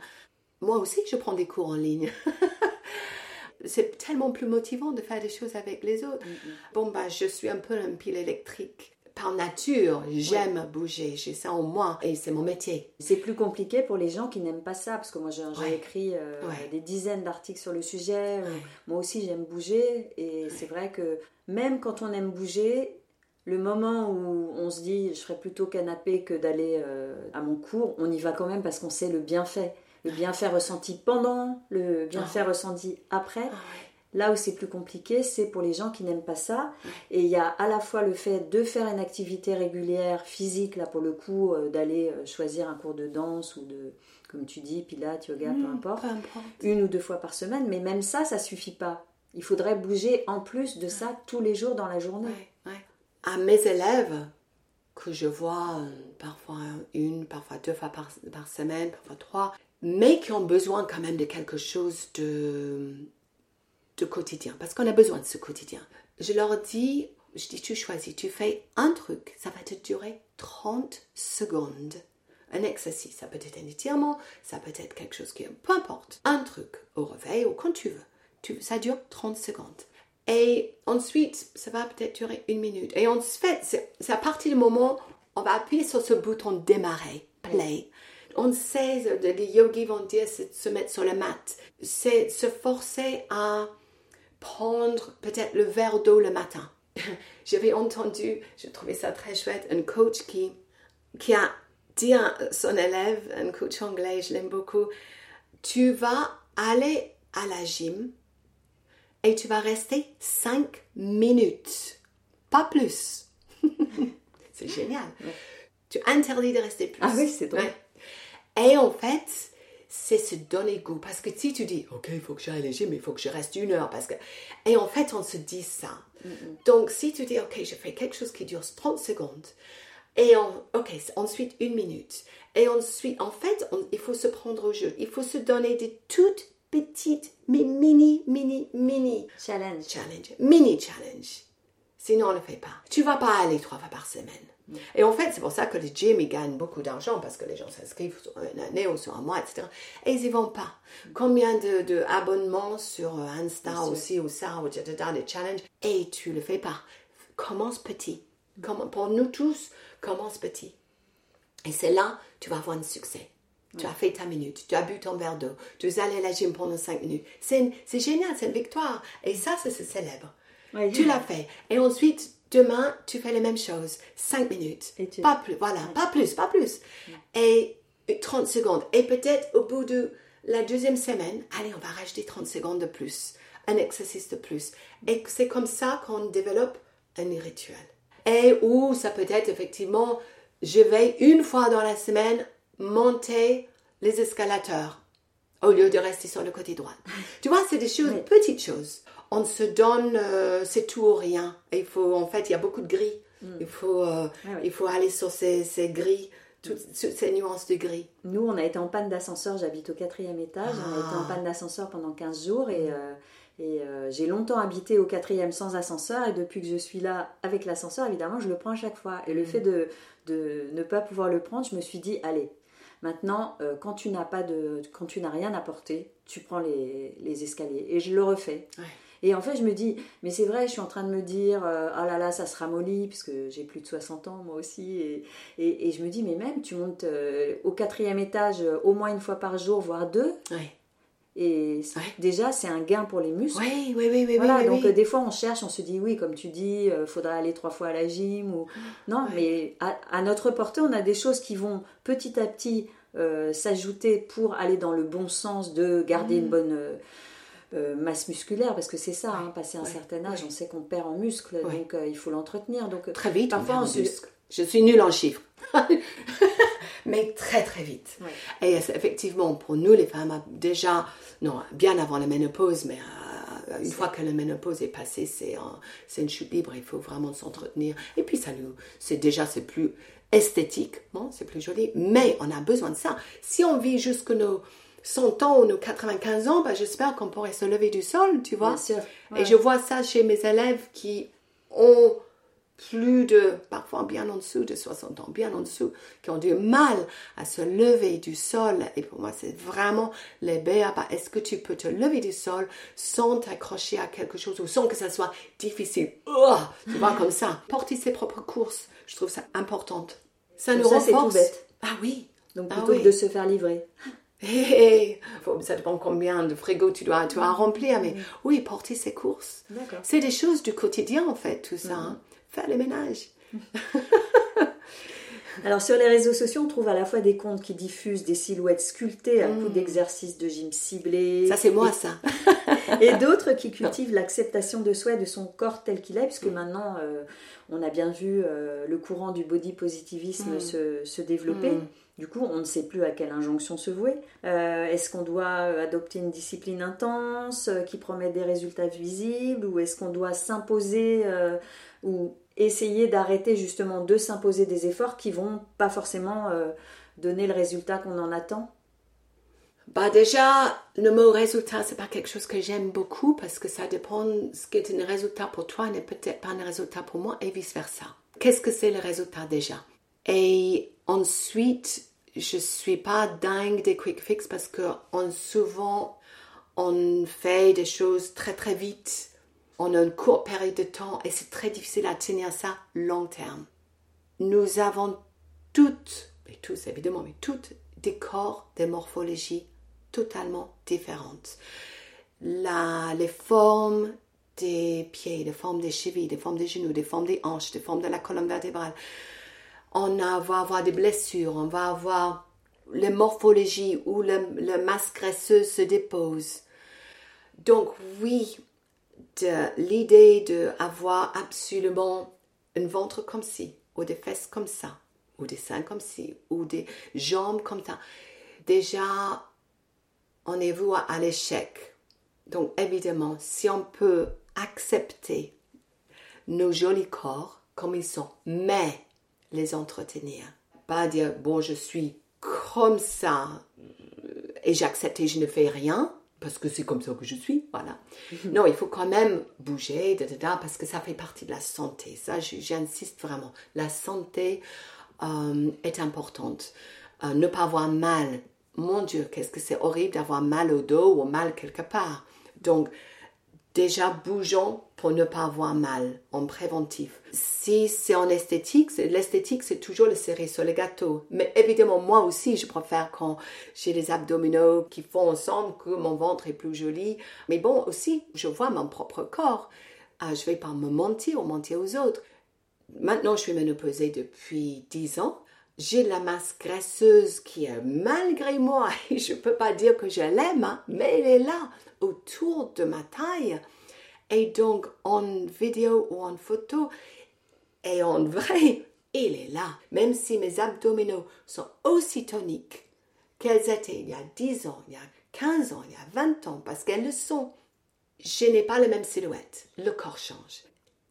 moi aussi, je prends des cours en ligne. c'est tellement plus motivant de faire des choses avec les autres. Bon, bah, je suis un peu un pile électrique. Par nature, j'aime bouger, j'ai ça en moi et c'est mon métier. C'est plus compliqué pour les gens qui n'aiment pas ça, parce que moi j'ai écrit euh, des dizaines d'articles sur le sujet. Moi aussi j'aime bouger et c'est vrai que même quand on aime bouger, le moment où on se dit je ferais plutôt canapé que d'aller euh, à mon cours, on y va quand même parce qu'on sait le bienfait le bienfait ressenti pendant, le bienfait ah. ressenti après. Là où c'est plus compliqué, c'est pour les gens qui n'aiment pas ça. Et il y a à la fois le fait de faire une activité régulière, physique, là pour le coup, euh, d'aller euh, choisir un cours de danse ou de, comme tu dis, pilates, yoga, peu, hmm, importe, une ou deux fois par semaine. Mais même ça, ça suffit pas. Il faudrait bouger en plus de ça tous les jours dans la journée. À mes élèves, que je vois euh, parfois une, parfois deux fois par, par, semaine, parfois trois, mais qui ont besoin quand même de quelque chose de, de quotidien, parce qu'on a besoin de ce quotidien. Je leur dis, je dis, tu choisis, tu fais un truc, ça va te durer 30 secondes. Un exercice, ça peut être un étirement, ça peut être quelque chose qui, peu importe, un truc au réveil ou quand tu veux. Ça dure 30 secondes. Et ensuite, ça va peut-être durer une minute. Et en fait, c'est à partir du moment où on va appuyer sur ce bouton démarrer, play. On sait, les yogis vont dire, c'est se mettre sur le mat. C'est se forcer à prendre peut-être le verre d'eau le matin. J'avais entendu, je trouvais ça très chouette, un coach qui, qui a dit à son élève, un coach anglais, je l'aime beaucoup, tu vas aller à la gym et tu vas rester 5 minutes, pas plus. c'est génial. Tu interdis de rester plus. Ah oui, c'est drôle. Et en fait, c'est se donner goût. Parce que si tu dis, OK, il faut que j'aille léger, mais il faut que je reste une heure. Parce que... Et en fait, on se dit ça. Donc, si tu dis, OK, je fais quelque chose qui dure 30 secondes, et OK, ensuite une minute. Et ensuite, en fait, il faut se prendre au jeu. Il faut se donner des toutes petites, mais mini, mini, mini challenge. Challenge. Mini challenge. Sinon, on ne le fait pas. Tu vas pas aller trois fois par semaine. Et en fait, c'est pour ça que les gyms, ils gagnent beaucoup d'argent parce que les gens s'inscrivent sur une année ou sur un mois, etc. Et ils n'y vont pas. Combien de, de abonnements sur euh, Insta aussi ou ça, ou etc., des challenges, et tu le fais pas. Commence petit. Comme, pour nous tous, commence petit. Et c'est là, tu vas avoir un succès. Tu as fait ta minute, tu as bu ton verre d'eau, tu es allé à la gym pendant cinq minutes. C'est génial, c'est une victoire. Et ça, ça se célèbre. Tu l'as fait. Et ensuite, Demain, tu fais la même chose. 5 minutes. Pas plus. Voilà, pas plus, pas plus. Et 30 secondes. Et peut-être au bout de la deuxième semaine, allez, on va rajouter 30 secondes de plus. Un exercice de plus. Et c'est comme ça qu'on développe un rituel. Et ou ça peut être effectivement, je vais une fois dans la semaine monter les escalateurs au lieu de rester sur le côté droit. Tu vois, c'est des choses, petites choses on se donne, euh, c'est tout ou rien. il faut, en fait, il y a beaucoup de gris. Mm. Il, faut, euh, ah il faut aller sur ces, ces gris, toutes, ces nuances de gris. Nous, on a été en panne d'ascenseur. J'habite au quatrième étage. On a été en ah. panne d'ascenseur pendant 15 jours et, euh, et j'ai longtemps habité au quatrième sans ascenseur. Et depuis que je suis là avec l'ascenseur, évidemment, je le prends à chaque fois. Et le mm. fait de, de ne pas pouvoir le prendre, je me suis dit, allez, Maintenant, quand tu n'as pas de, quand tu n'as rien à porter, tu prends les, les escaliers. Et je le refais. Et en fait, je me dis, mais c'est vrai, je suis en train de me dire, euh, ah là là, ça se ramollit, puisque j'ai plus de 60 ans moi aussi. Et, et, je me dis, mais même, tu montes euh, au quatrième étage euh, au moins une fois par jour, voire deux. Et déjà, c'est un gain pour les muscles. Oui, oui, oui. oui voilà, donc des fois, on cherche, on se dit, oui, comme tu dis, il faudrait aller trois fois à la gym. Ou... Non, mais à, notre portée, on a des choses qui vont petit à petit s'ajouter pour aller dans le bon sens de garder une mmh. bonne euh, masse musculaire, parce que c'est ça, hein, passer un certain âge, on sait qu'on perd en muscle, donc euh, il faut l'entretenir. Donc, euh, très vite, parfois on, Je suis nulle en chiffres. mais très très vite. Et effectivement, pour nous les femmes, déjà, non, bien avant la ménopause, mais une fois que la ménopause est passée, c'est c'est une chute libre, il faut vraiment s'entretenir. Et puis ça nous, c'est déjà, c'est plus esthétique, bon, c'est plus joli, mais on a besoin de ça. Si on vit jusque nos 100 ans ou nos 95 ans, bah, j'espère qu'on pourrait se lever du sol, tu vois. Et je vois ça chez mes élèves qui ont plus de, parfois bien en dessous de 60 ans, bien en dessous, qui ont du mal à se lever du sol. Et pour moi, c'est vraiment les bah, Est-ce que tu peux te lever du sol sans t'accrocher à quelque chose ou sans que ça soit difficile? Oh, Tu vois, comme ça. Porter ses propres courses, je trouve ça important. Ça nous ça, renforce. Tout bête. Ah oui. Donc ah plutôt que de se faire livrer. Hey, ça dépend combien de frigo tu dois, tu remplir, mais oui, porter ses courses. C'est des choses du quotidien en fait, tout ça. Hein. Faire le ménage. Alors sur les réseaux sociaux, on trouve à la fois des comptes qui diffusent des silhouettes sculptées à coup mm. d'exercices de gym ciblés. Ça c'est moi ça. et d'autres qui cultivent l'acceptation de soi et de son corps tel qu'il est, puisque mm. maintenant euh, on a bien vu euh, le courant du body positivisme mm. se, se, développer. Du coup, on ne sait plus à quelle injonction se vouer. Euh, est-ce qu'on doit adopter une discipline intense euh, qui promet des résultats visibles ou est-ce qu'on doit s'imposer euh, ou essayer d'arrêter justement de s'imposer des efforts qui vont pas forcément euh, donner le résultat qu'on en attend? Bah déjà, le mot résultat, c'est pas quelque chose que j'aime beaucoup parce que ça dépend ce qui est un résultat pour toi n'est peut-être pas un résultat pour moi et vice versa. Qu'est-ce que c'est le résultat déjà? Et ensuite, je suis pas dingue des quick fix parce que on, souvent on fait des choses très très vite en une courte période de temps et c'est très difficile à tenir ça long terme. Nous avons toutes, et tous évidemment, mais toutes des corps, des morphologies totalement différentes. La, les formes des pieds, les formes des chevilles, les formes des genoux, les formes des hanches, les formes de la colonne vertébrale. On va avoir des blessures, on va avoir les morphologies où le, le masse graisseuse se dépose. Donc oui, l'idée d'avoir absolument un ventre comme ci, ou des fesses comme ça, ou des seins comme ci, ou des jambes comme ça, déjà, on est voué à l'échec. Donc évidemment, si on peut accepter nos jolis corps comme ils sont, mais les entretenir, pas dire bon je suis comme ça et j'accepte et je ne fais rien, parce que c'est comme ça que je suis, voilà. Non, il faut quand même bouger, parce que ça fait partie de la santé. Ça, j'insiste vraiment. La santé euh, est importante. Euh, ne pas avoir mal. Mon Dieu, qu'est-ce que c'est horrible d'avoir mal au dos ou mal quelque part. Donc, déjà bougeons pour ne pas avoir mal en préventif. Si c'est en esthétique, l'esthétique c'est toujours le cerise sur le gâteau. Mais évidemment moi aussi je préfère quand j'ai les abdominaux qui font ensemble que mon ventre est plus joli. Mais bon aussi je vois mon propre corps. Ah, je vais pas me mentir ou mentir aux autres. Maintenant je suis ménopausée depuis 10 ans. J'ai la masse graisseuse qui est malgré moi, et je peux pas dire que je l'aime, hein, mais elle est là autour de ma taille. Et donc, en vidéo ou en photo, et en vrai, il est là. Même si mes abdominaux sont aussi toniques qu'elles étaient il y a 10 ans, il y a 15 ans, il y a 20 ans, parce qu'elles le sont, je n'ai pas la même silhouette. Le corps change.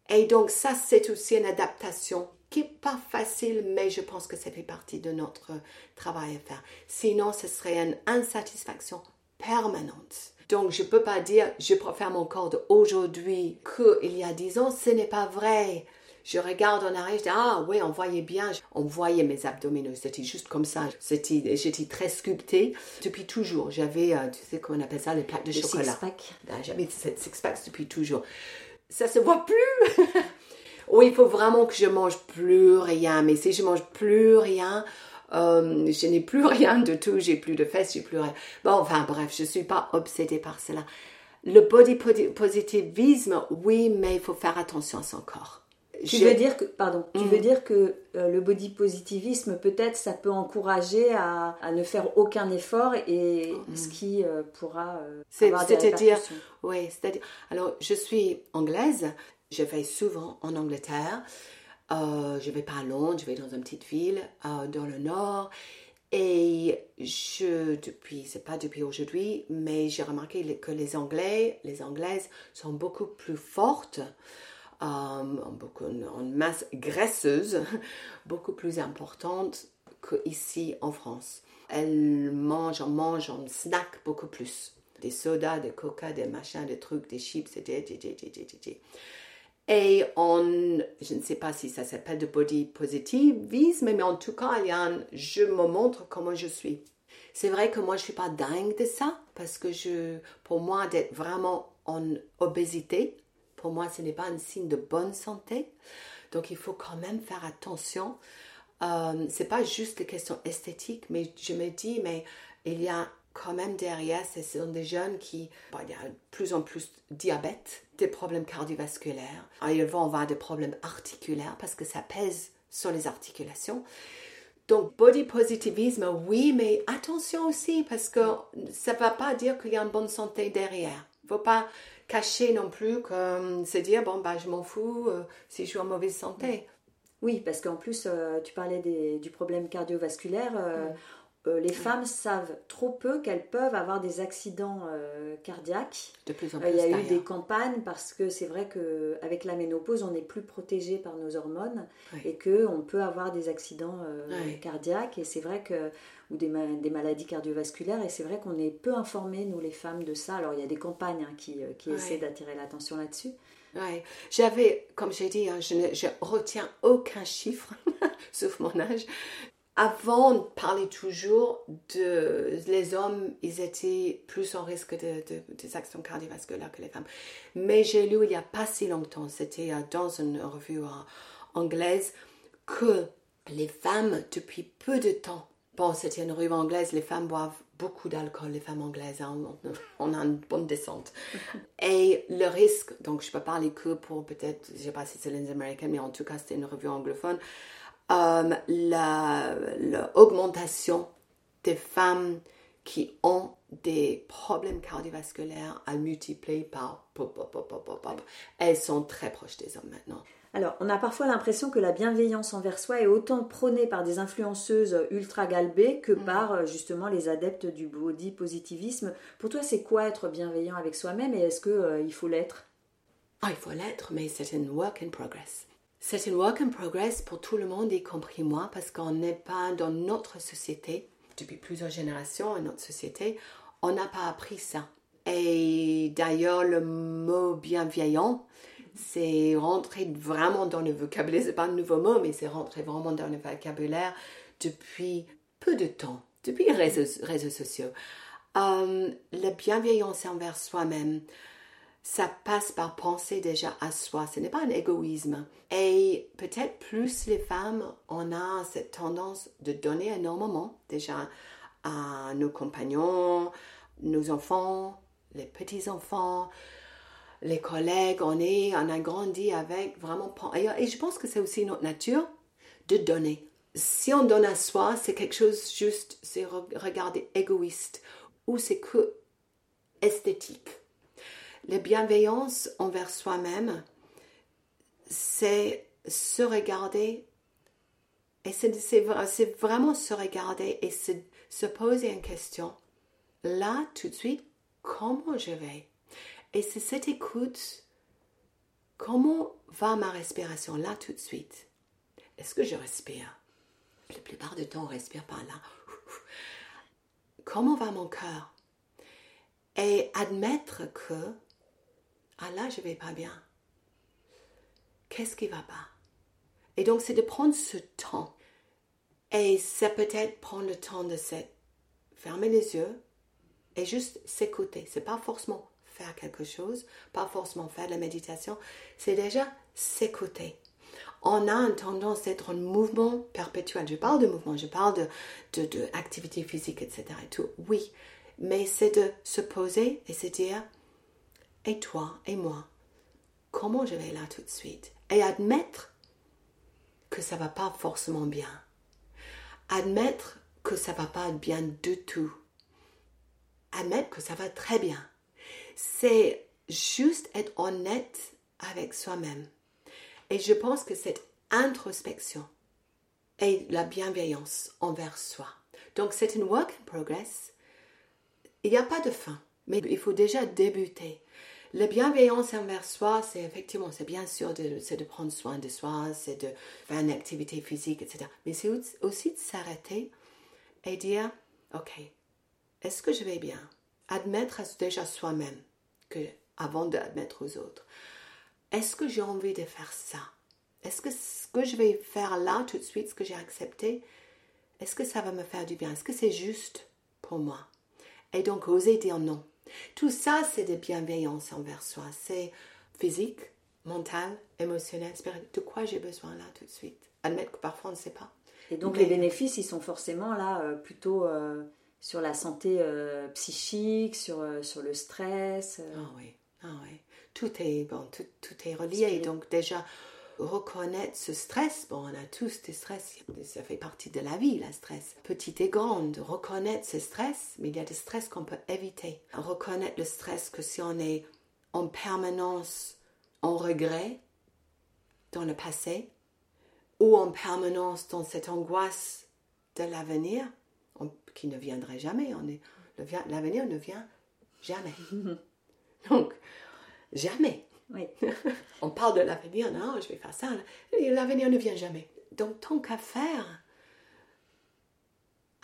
Et donc, ça, c'est aussi une adaptation qui n'est pas facile, mais je pense que ça fait partie de notre travail à faire. Sinon, ce serait une insatisfaction permanente. Donc, je ne peux pas dire je préfère mon corps d'aujourd'hui qu'il y a dix ans. Ce n'est pas vrai. Je regarde en arrière, je dis, ah oui, on voyait bien, on voyait mes abdominaux, c'était juste comme ça. J'étais très sculptée depuis toujours. J'avais, euh, tu sais comment on appelle ça, les plaques de chocolat. Six-pack. Ah, j'avais cette six-pack depuis toujours. Ça se voit plus. oui, il faut vraiment que je mange plus rien. Mais si je mange plus rien, euh, je n'ai plus rien de tout, j'ai plus de fesses, j'ai plus rien. Bon, enfin bref, je ne suis pas obsédée par cela. Le body positivisme, oui, mais il faut faire attention à son corps. Tu veux dire que, pardon, tu veux mm. dire que euh, le body positivisme, peut-être, ça peut encourager à, à, ne faire aucun effort et mm. ce qui euh, pourra avoir des C'est-à-dire, oui, c'est-à-dire, alors je suis anglaise, je vais souvent en Angleterre euh, je vais pas à Londres, je vais dans une petite ville euh, dans le nord. Et je, depuis, c'est pas depuis aujourd'hui, mais j'ai remarqué que les Anglais, les Anglaises sont beaucoup plus fortes, euh, en masse graisseuse, beaucoup plus importante qu'ici en France. Elles mangent, on mange, on snack beaucoup plus. Des sodas, des coca, des machins, des trucs, des chips, des, des, des, des, et on, je ne sais pas si ça s'appelle de body positivisme, mais en tout cas, il y a un, je me montre comment je suis. C'est vrai que moi, je suis pas dingue de ça, parce que je, pour moi, d'être vraiment en obésité, pour moi, ce n'est pas un signe de bonne santé. Donc, il faut quand même faire attention. Euh, c'est pas juste des questions esthétiques, mais je me dis, mais il y a quand même derrière, ce sont des jeunes qui, il y a de plus en plus de diabète, des problèmes cardiovasculaires, ah, ils vont avoir des problèmes articulaires parce que ça pèse sur les articulations. Donc, body positivisme, oui, mais attention aussi parce que ça ne va pas dire qu'il y a une bonne santé derrière. Il ne faut pas cacher non plus que c'est dire, bon, bah, je m'en fous euh, si je suis en mauvaise santé. Oui, parce qu'en plus, euh, tu parlais des, du problème cardiovasculaire. Euh, euh, les femmes savent trop peu qu'elles peuvent avoir des accidents euh, cardiaques. De plus en Euh, plus. Il y a eu des campagnes parce que c'est vrai qu'avec la ménopause, on n'est plus protégé par nos hormones Oui. et qu'on peut avoir des accidents euh, Oui. cardiaques et c'est vrai que ou des, ma- des maladies cardiovasculaires et c'est vrai qu'on est peu informés, nous les femmes, de ça. Alors il y a des campagnes hein, qui, euh, qui Oui. essaient d'attirer l'attention là-dessus. Ouais. J'avais, comme j'ai dit, hein, je ne je retiens aucun chiffre, sauf mon âge. Avant, on parlait toujours de les hommes, ils étaient plus en risque de, de- des accidents cardiovasculaires que les femmes. Mais j'ai lu il n'y a pas si longtemps, c'était euh, dans une revue euh, anglaise, que les femmes, depuis peu de temps, bon, c'était une revue anglaise, les femmes boivent beaucoup d'alcool, les femmes anglaises, hein, on, a une bonne descente. Et le risque, donc je peux parler que pour peut-être, je sais pas si c'est les américaines, mais en tout cas c'était une revue anglophone, euh, la- l'augmentation des femmes qui ont des problèmes cardiovasculaires à multiplier par pop, pop, pop, pop, pop, pop. Elles sont très proches des hommes maintenant. Alors, on a parfois l'impression que la bienveillance envers soi est autant prônée par des influenceuses ultra galbées que par euh, justement les adeptes du body positivisme. Pour toi, c'est quoi être bienveillant avec soi-même et est-ce que euh, il faut l'être? Ah, il faut l'être, mais c'est une work in progress. C'est une work in progress pour tout le monde, y compris moi, parce qu'on n'est pas dans notre société, depuis plusieurs générations, dans notre société, on n'a pas appris ça. Et d'ailleurs, le mot bienveillant, c'est rentré vraiment dans le vocabulaire, c'est pas un nouveau mot, mais c'est rentré vraiment dans le vocabulaire depuis peu de temps, depuis les réseaux, sociaux. Euh, la bienveillance envers soi-même, ça passe par penser déjà à soi. Ce n'est pas un égoïsme. Et peut-être plus les femmes, on a cette tendance de donner énormément déjà à nos compagnons, nos enfants, les petits-enfants, les collègues. On, est, on a grandi avec vraiment... Et, je pense que c'est aussi notre nature de donner. Si on donne à soi, c'est quelque chose juste, c'est re- regarder égoïste ou c'est que esthétique. La bienveillance envers soi-même, c'est se regarder et c'est c'est vra- c'est vraiment se regarder et se, se poser une question. Là, tout de suite, comment je vais? Et c'est cette écoute. Comment va ma respiration? Là tout de suite Est-ce que je respire? La plupart du temps, on respire par là. Comment va mon cœur? Et admettre que, ah là, je vais pas bien. Qu'est-ce qui va pas? Et donc, c'est de prendre ce temps. Et ça peut être prendre le temps de se fermer les yeux et juste s'écouter. C'est pas forcément faire quelque chose, pas forcément faire de la méditation, c'est déjà s'écouter. On a une tendance d'être en mouvement perpétuel. Je parle de mouvement, je parle de, de, de physique, etc. Et tout. Oui, mais c'est de se poser et se dire, et toi et moi, comment je vais là tout de suite Et admettre que ça va pas forcément bien. Admettre que ça va pas bien du tout. Admettre que ça va très bien. C'est juste être honnête avec soi-même. Et je pense que cette introspection et la bienveillance envers soi. Donc c'est une work in progress. Il n'y a pas de fin, mais il faut déjà débuter. La bienveillance envers soi, c'est effectivement, c'est bien sûr de, c'est de prendre soin de soi, c'est de faire une activité physique, etc. Mais c'est aussi de s'arrêter et dire, ok, est-ce que je vais bien? Admettre déjà soi-même que avant d'admettre aux autres. Est-ce que j'ai envie de faire ça? Est-ce que ce que je vais faire là tout de suite, ce que j'ai accepté, est-ce que ça va me faire du bien? Est-ce que c'est juste pour moi? Et donc oser dire non. Tout ça, c'est de bienveillance envers soi. C'est physique, mental, émotionnel, spirituel. De quoi j'ai besoin là tout de suite? Admettre que parfois on ne sait pas. Et donc Mais- les bénéfices, ils sont forcément là euh, plutôt euh, sur la santé euh, psychique, sur, sur le stress. Ah oui, ah oui. Tout est bon, tout, tout est relié. Donc déjà, reconnaître ce stress, bon, on a tous des stress, ça fait partie de la vie, la stress. Petite et grande, reconnaître ce stress, mais il y a des stress qu'on peut éviter. Reconnaître le stress que si on est en permanence en regret dans le passé, ou en permanence dans cette angoisse de l'avenir, qui ne viendrait jamais. On est, l'avenir ne vient jamais. Donc, jamais. Oui. On parle de l'avenir, non, je vais faire ça. L'avenir ne vient jamais. Donc, tant qu'à faire,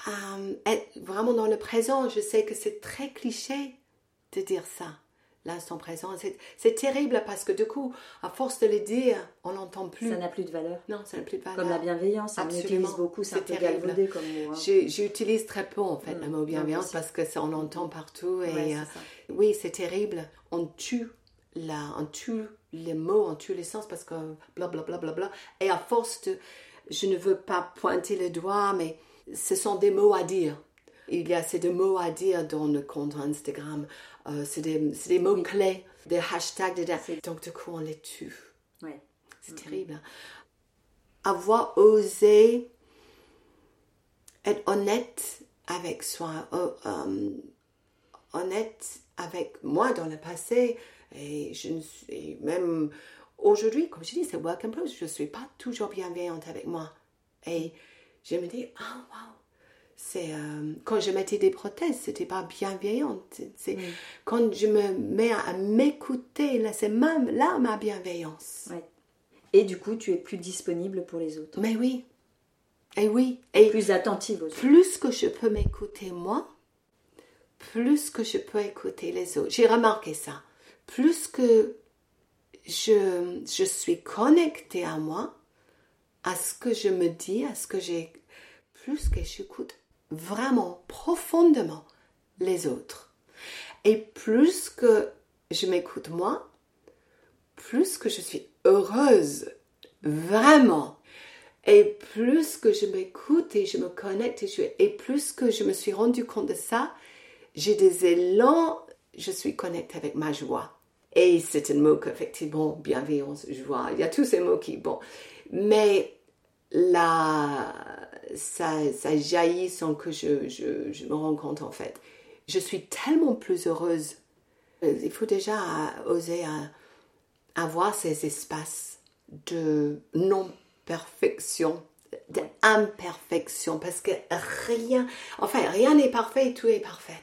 euh, être vraiment dans le présent, je sais que c'est très cliché de dire ça l'instant présent. C'est terrible parce que du coup, à force de le dire, on n'entend plus. Ça n'a plus de valeur. Non, ça n'a plus de valeur. Comme la bienveillance, on utilise beaucoup, c'est un peu galvaudé comme mot. Hein. J'utilise très peu en fait le mm. mot bienveillance parce que ça, on l'entend partout. Et, euh, oui, c'est terrible. On tue, la, on tue les mots, on tue les sens parce que blablabla. Bla, bla, bla, et à force de. Je ne veux pas pointer le doigt, mais ce sont des mots à dire. Il y a assez de mots à dire dans le compte Instagram. Euh, c'est des, mots-clés, des hashtags. Des... Donc, du coup, on les tue? C'est terrible. Avoir osé être honnête avec soi, euh, euh, honnête avec moi dans le passé. Et, je ne suis, même aujourd'hui, comme je dis, c'est work in progress. Je ne suis pas toujours bienveillante avec moi. Et je me dis, ah, oh, wow, c'est euh, quand je mettais des prothèses, c'était pas bienveillant. C'est quand je me mets à, m'écouter, là, c'est même là ma bienveillance. Et du coup, tu es plus disponible pour les autres. Mais oui. Et oui. Et plus attentive autres. Plus que je peux m'écouter moi, plus que je peux écouter les autres. J'ai remarqué ça. Plus que je, suis connectée à moi, à ce que je me dis, à ce que j'ai, plus que j'écoute vraiment profondément les autres. Et plus que je m'écoute moi, plus que je suis heureuse, vraiment. Et plus que je m'écoute et je me connecte et, plus que je me suis rendu compte de ça, j'ai des élans, je suis connectée avec ma joie. Et c'est un mot qu'effectivement, bienveillance, joie, il y a tous ces mots qui, bon, mais la, ça, ça jaillit sans que je, je, je, me rende compte en fait. Je suis tellement plus heureuse. Euh, il faut déjà oser avoir ces espaces de non-perfection, d'imperfection, parce que rien, enfin rien n'est parfait, tout est parfait.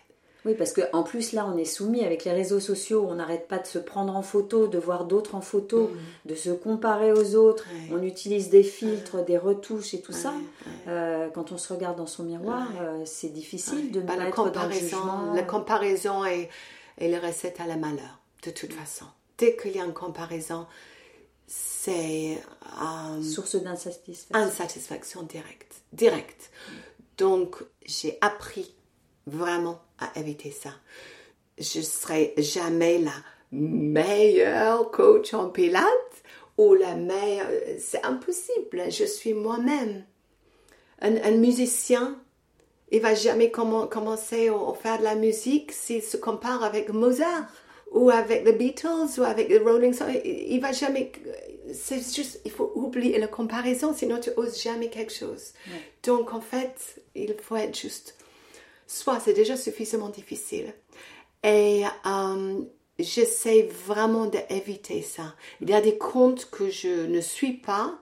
Oui, parce qu'en plus, là, on est soumis avec les réseaux sociaux, on n'arrête pas de se prendre en photo, de voir d'autres en photo, mm. de se comparer aux autres. On utilise des filtres, des retouches et tout ça. Euh, quand on se regarde dans son miroir, euh, c'est difficile de ne bah, pas la être comparaison, dans La comparaison est, est la recette à la malheur, de toute façon. Dès qu'il y a une comparaison, c'est... Euh, Source d'insatisfaction. Insatisfaction directe. Directe. Donc, j'ai appris vraiment à éviter ça. Je serai jamais la meilleure coach en pilates ou la meilleure. C'est impossible. Je suis moi-même. Un, musicien, il va jamais commencer à faire de la musique s'il se compare avec Mozart ou avec les Beatles ou avec les Rolling Stones. Il va jamais. C'est juste, il faut oublier la comparaison, sinon tu oses jamais quelque chose. Donc en fait, il faut être juste soit c'est déjà suffisamment difficile. Et euh, j'essaie vraiment d'éviter ça. Il y a des comptes que je ne suis pas.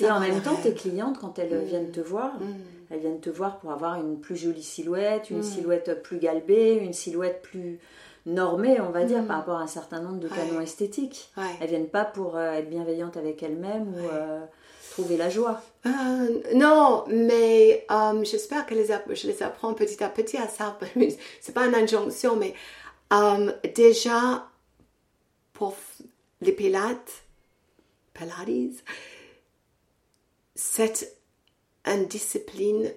Et en même temps, tes clientes, quand elles viennent te voir, mm. elles viennent te voir pour avoir une plus jolie silhouette, une mm. silhouette plus galbée, une silhouette plus normée, on va dire, mm. par rapport à un certain nombre de canons esthétiques. Elles Elles viennent pas pour euh, être bienveillantes avec elles-mêmes ou euh, trouver la joie. Euh, non, mais euh, j'espère que les, je les apprends petit à petit à ça. C'est pas une injonction, mais euh, déjà pour les pilates, pilates, c'est une discipline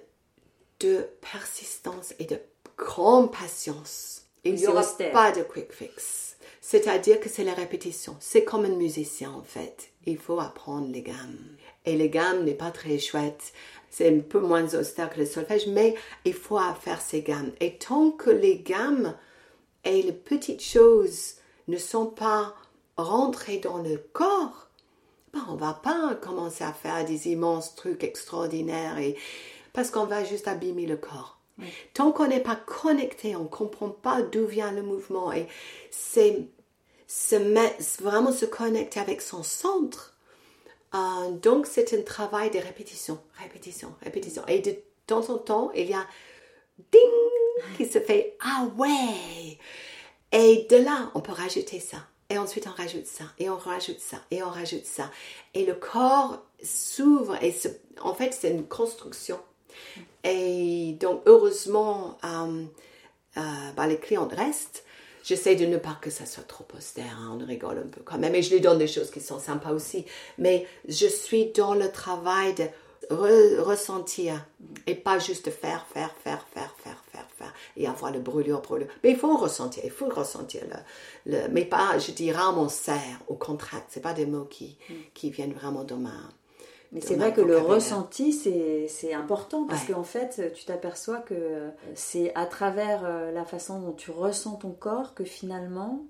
de persistance et de grande patience. Il n'y aura pas de quick fix. C'est-à-dire que c'est la répétition. C'est comme un musicien en fait. Il faut apprendre les gammes et les gammes n'est pas très chouette. C'est un peu moins austère que le solfège, mais il faut faire ces gammes. Et tant que les gammes et les petites choses ne sont pas rentrées dans le corps, ben on va pas commencer à faire des immenses trucs extraordinaires et parce qu'on va juste abîmer le corps. Tant qu'on n'est pas connecté, on ne comprend pas d'où vient le mouvement et c'est vraiment se connecter avec son centre euh, donc, c'est un travail de répétition, répétition, répétition. Et de temps en temps, il y a ding qui se fait. Ah ouais Et de là, on peut rajouter ça. Et ensuite, on rajoute ça, et on rajoute ça, et on rajoute ça. Et le corps s'ouvre, et en fait, c'est une construction. Et donc, heureusement, euh, euh, bah, les clients restent. J'essaie de ne pas que ça soit trop austère, hein, on rigole un peu quand même, et je lui donne des choses qui sont sympas aussi. Mais je suis dans le travail de ressentir et pas juste faire, faire, faire, faire, faire, faire, faire et avoir le brûlure, brûlure. Mais il faut ressentir, il faut ressentir le, le mais pas, je dis mon serre au contraire. C'est pas des mots qui, mm. qui viennent vraiment de ma. Mais c'est vrai que le ressenti, c'est important parce qu'en fait, tu t'aperçois que c'est à travers euh, la façon dont tu ressens ton corps que finalement,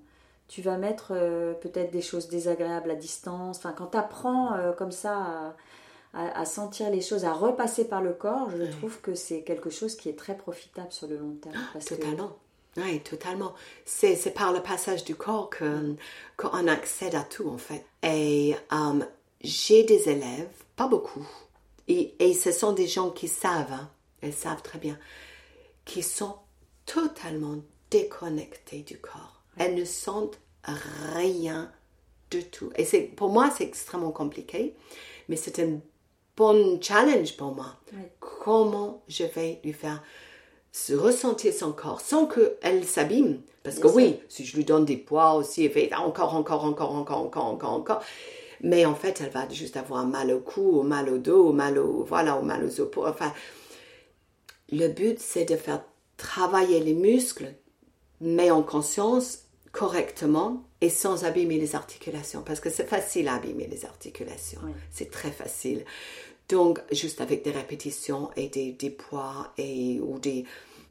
tu vas mettre euh, peut-être des choses désagréables à distance. Enfin, quand tu apprends euh, comme ça à à, sentir les choses, à repasser par le corps, je trouve que c'est quelque chose qui est très profitable sur le long terme. totalement. Oui, totalement. C'est par le passage du corps qu'on accède à tout, en fait. Et um, j'ai des élèves, pas beaucoup, et, et, ce sont des gens qui savent, hein, elles savent très bien, qui sont totalement déconnectés du corps. Elles ne sentent rien du tout. Et pour moi, c'est extrêmement compliqué, mais c'est un bon challenge pour moi. Comment je vais lui faire se ressentir son corps sans qu'elle s'abîme? Parce que oui, si je lui donne des poids aussi, elle fait encore, encore, encore, encore, encore, encore, encore. Mais en fait, elle va juste avoir mal au cou, ou mal au dos, mal au, voilà, mal aux os. Enfin, le but, c'est de faire travailler les muscles, mais en conscience, correctement, et sans abîmer les articulations. Parce que c'est facile à abîmer les articulations. C'est très facile. Donc, juste avec des répétitions et des, des poids et, ou des,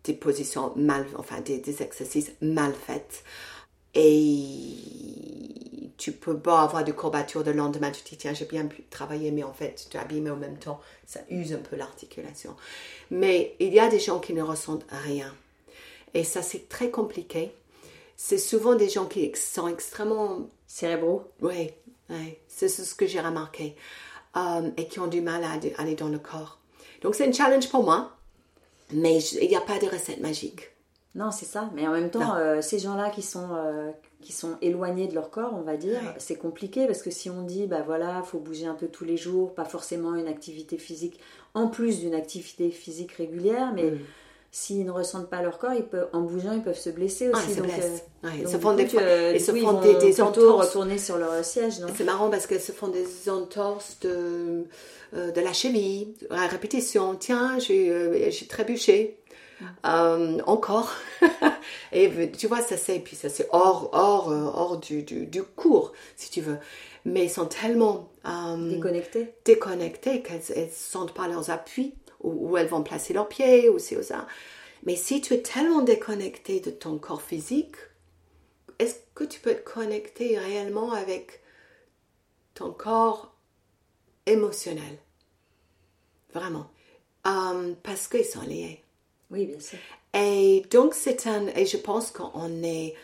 des positions mal, enfin des, des, exercices mal faits. Et tu peux pas avoir de courbatures de lendemain, tu te dis tiens j'ai bien pu travailler mais en fait tu abîmes en même temps, ça use un peu l'articulation. Mais il y a des gens qui ne ressentent rien. Et ça c'est très compliqué. C'est souvent des gens qui sont extrêmement... Cérébraux Oui, oui. c'est ce que j'ai remarqué. Euh, et qui ont du mal à aller dans le corps. Donc c'est un challenge pour moi, mais il n'y a pas de recette magique. Non, c'est ça. Mais en même temps, euh, ces gens-là qui sont euh, qui sont éloignés de leur corps, on va dire, c'est compliqué parce que si on dit, bah voilà, faut bouger un peu tous les jours, pas forcément une activité physique en plus d'une activité physique régulière, mais s'ils ne ressentent pas leur corps, ils peuvent, en bougeant, ils peuvent se blesser aussi. Ah, donc, euh, ils se font des euh, ils se font des, des entorses. retourner sur leur siège, C'est marrant parce qu'elles se font des entorses de, euh, de la cheville, à répétition. Tiens, j'ai trébuché. Encore. et tu vois, ça c'est, puis ça c'est hors, hors, hors du, du, du, cours, si tu veux. Mais ils sont tellement déconnectés, déconnectés qu'elles ne sentent pas leurs appuis où, elles vont placer leurs pieds, ou c'est ou ça. Mais si tu es tellement déconnecté de ton corps physique, est-ce que tu peux être connecté réellement avec ton corps émotionnel? Vraiment. Parce qu'ils sont liés. Oui, bien sûr. Et donc, c'est un. Et je pense qu'on est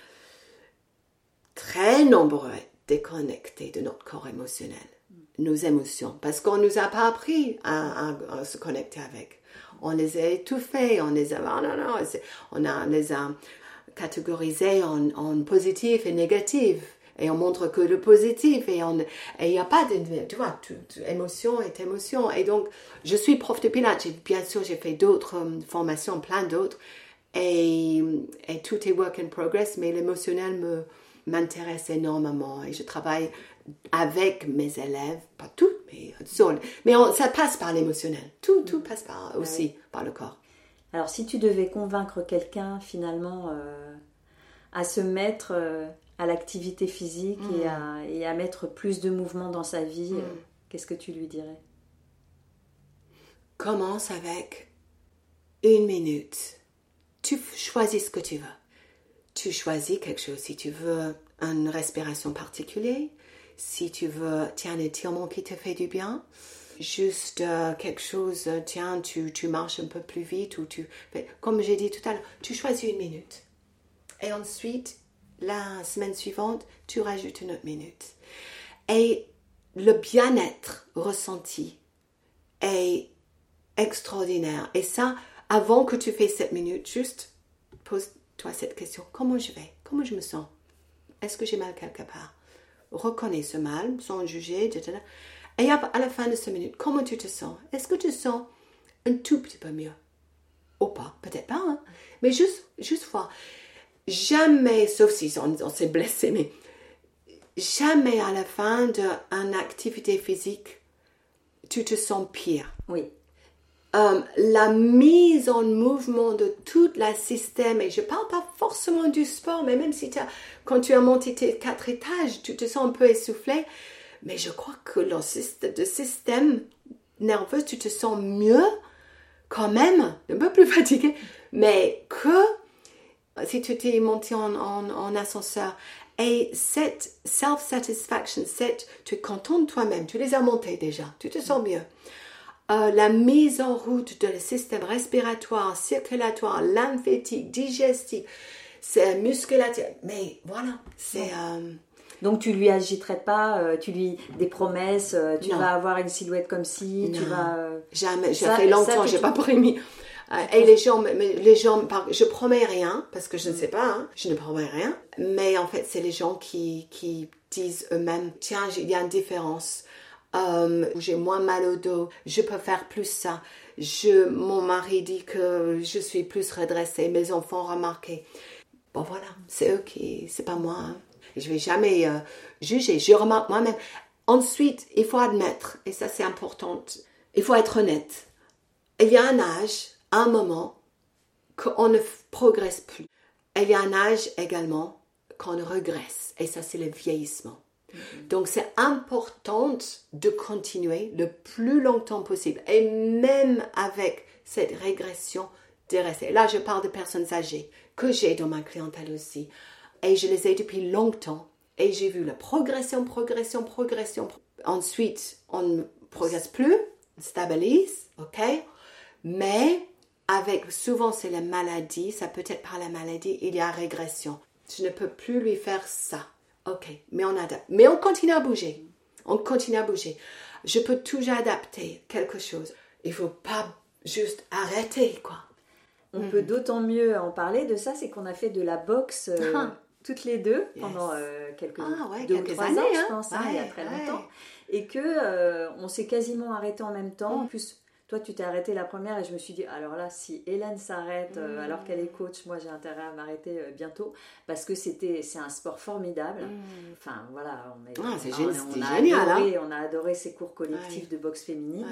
très nombreux déconnectés de notre corps émotionnel nos émotions parce qu'on nous a pas appris à, se connecter avec. On les a étouffés, on les a, oh non, non, on, a, les a catégorisés en, en positif et négatif. Et on montre que le positif et il n'y a pas de, tu vois, émotion est émotion. Et donc, je suis prof de pilates. Bien sûr, j'ai fait d'autres euh, formations, plein d'autres. Et, et tout est work in progress, mais l'émotionnel me, m'intéresse énormément et je travaille avec mes élèves, pas tout, mais Mais ça passe par l'émotionnel. Tout, tout passe par, aussi par le corps. Alors, si tu devais convaincre quelqu'un finalement euh, à se mettre euh, à l'activité physique et, mm. à, mettre plus de mouvement dans sa vie, mm. euh, qu'est-ce que tu lui dirais? Commence avec une minute. Tu choisis ce que tu veux. Tu choisis quelque chose. Si tu veux une respiration particulière, si tu veux, tiens, un étirement qui te fait du bien, juste euh, quelque chose, euh, tiens, tu, tu, marches un peu plus vite ou tu... Comme j'ai dit tout à l'heure, tu choisis une minute. Et ensuite, la semaine suivante, tu rajoutes une autre minute. Et le bien-être ressenti est extraordinaire. Et ça, Avant que tu fais 7 minutes, juste pose-toi cette question. Comment je vais? Comment je me sens? Est-ce que j'ai mal quelque part? Reconnais ce mal sans juger, etc. Et à la fin de 7 minutes, comment tu te sens? Est-ce que tu sens un tout petit peu mieux? Ou pas? Peut-être pas, hein? mais juste, juste voir. Jamais, sauf si on s'est blessé, mais jamais à la fin d'une activité physique, tu te sens pire. Oui. Euh, la mise en mouvement de tout le système, et je ne parle pas forcément du sport, mais même si as, quand tu as monté tes quatre étages, tu te sens un peu essoufflé, mais je crois que le système nerveux, tu te sens mieux quand même, un peu plus fatigué, mais que si tu t'es monté en, en ascenseur et cette self-satisfaction, cette, tu es content de toi-même, tu les as montés déjà, tu te sens mieux. Euh, la mise en route de le système respiratoire, circulatoire, lymphétique, digestif, c'est musculaire. Mais voilà, c'est. Euh, Donc tu lui agiterais pas, euh, tu lui des promesses, tu vas avoir une silhouette comme si, tu vas. Jamais, ça fait longtemps, j'ai pas promis. Et les gens, les gens, je promets rien parce que je ne sais pas, hein, je ne promets rien. Mais en fait, c'est les gens qui, qui disent eux-mêmes, tiens, il y a une différence. Euh, j'ai moins mal au dos, je peux faire plus ça. Je, mon mari dit que je suis plus redressée, mes enfants remarqué. Bon voilà, c'est eux qui, c'est pas moi. Hein. Je vais jamais euh, juger, je remarque moi-même. Ensuite, il faut admettre, et ça c'est important, il faut être honnête. Il y a un âge un moment qu'on ne progresse plus. il y a un âge également qu'on regresse, et ça c'est le vieillissement. Mm-hmm. Donc c'est important de continuer le plus longtemps possible, et même avec cette régression, de rester. Là, je parle de personnes âgées que j'ai dans ma clientèle aussi, et je les ai depuis longtemps, et j'ai vu la progression, progression, progression. Ensuite, on ne progresse plus, on stabilise, ok, mais avec, souvent c'est la maladie, ça peut être par la maladie, il y a régression. Je ne peux plus lui faire ça. Ok, mais on adapte. Mais on continue à bouger. On continue à bouger. Je peux toujours adapter quelque chose. Il faut pas juste arrêter, quoi. On peut mhm. d'autant mieux en parler de ça, c'est qu'on a fait de la boxe euh, ah. toutes les deux pendant euh, quelques, ah, ouais, deux quelques années, ans, je pense, hein, il y a très longtemps. Et que euh, on s'est quasiment arrêté en même temps. En mm. plus, toi, tu t'es arrêté la première et je me suis dit, alors là, si Hélène s'arrête euh, alors qu'elle est coach, moi j'ai intérêt à m'arrêter euh, bientôt parce que c'était, c'est un sport formidable. Mm. Enfin voilà, on, est, ah, on, a génial, adoré, on a adoré ces cours collectifs de boxe féminine.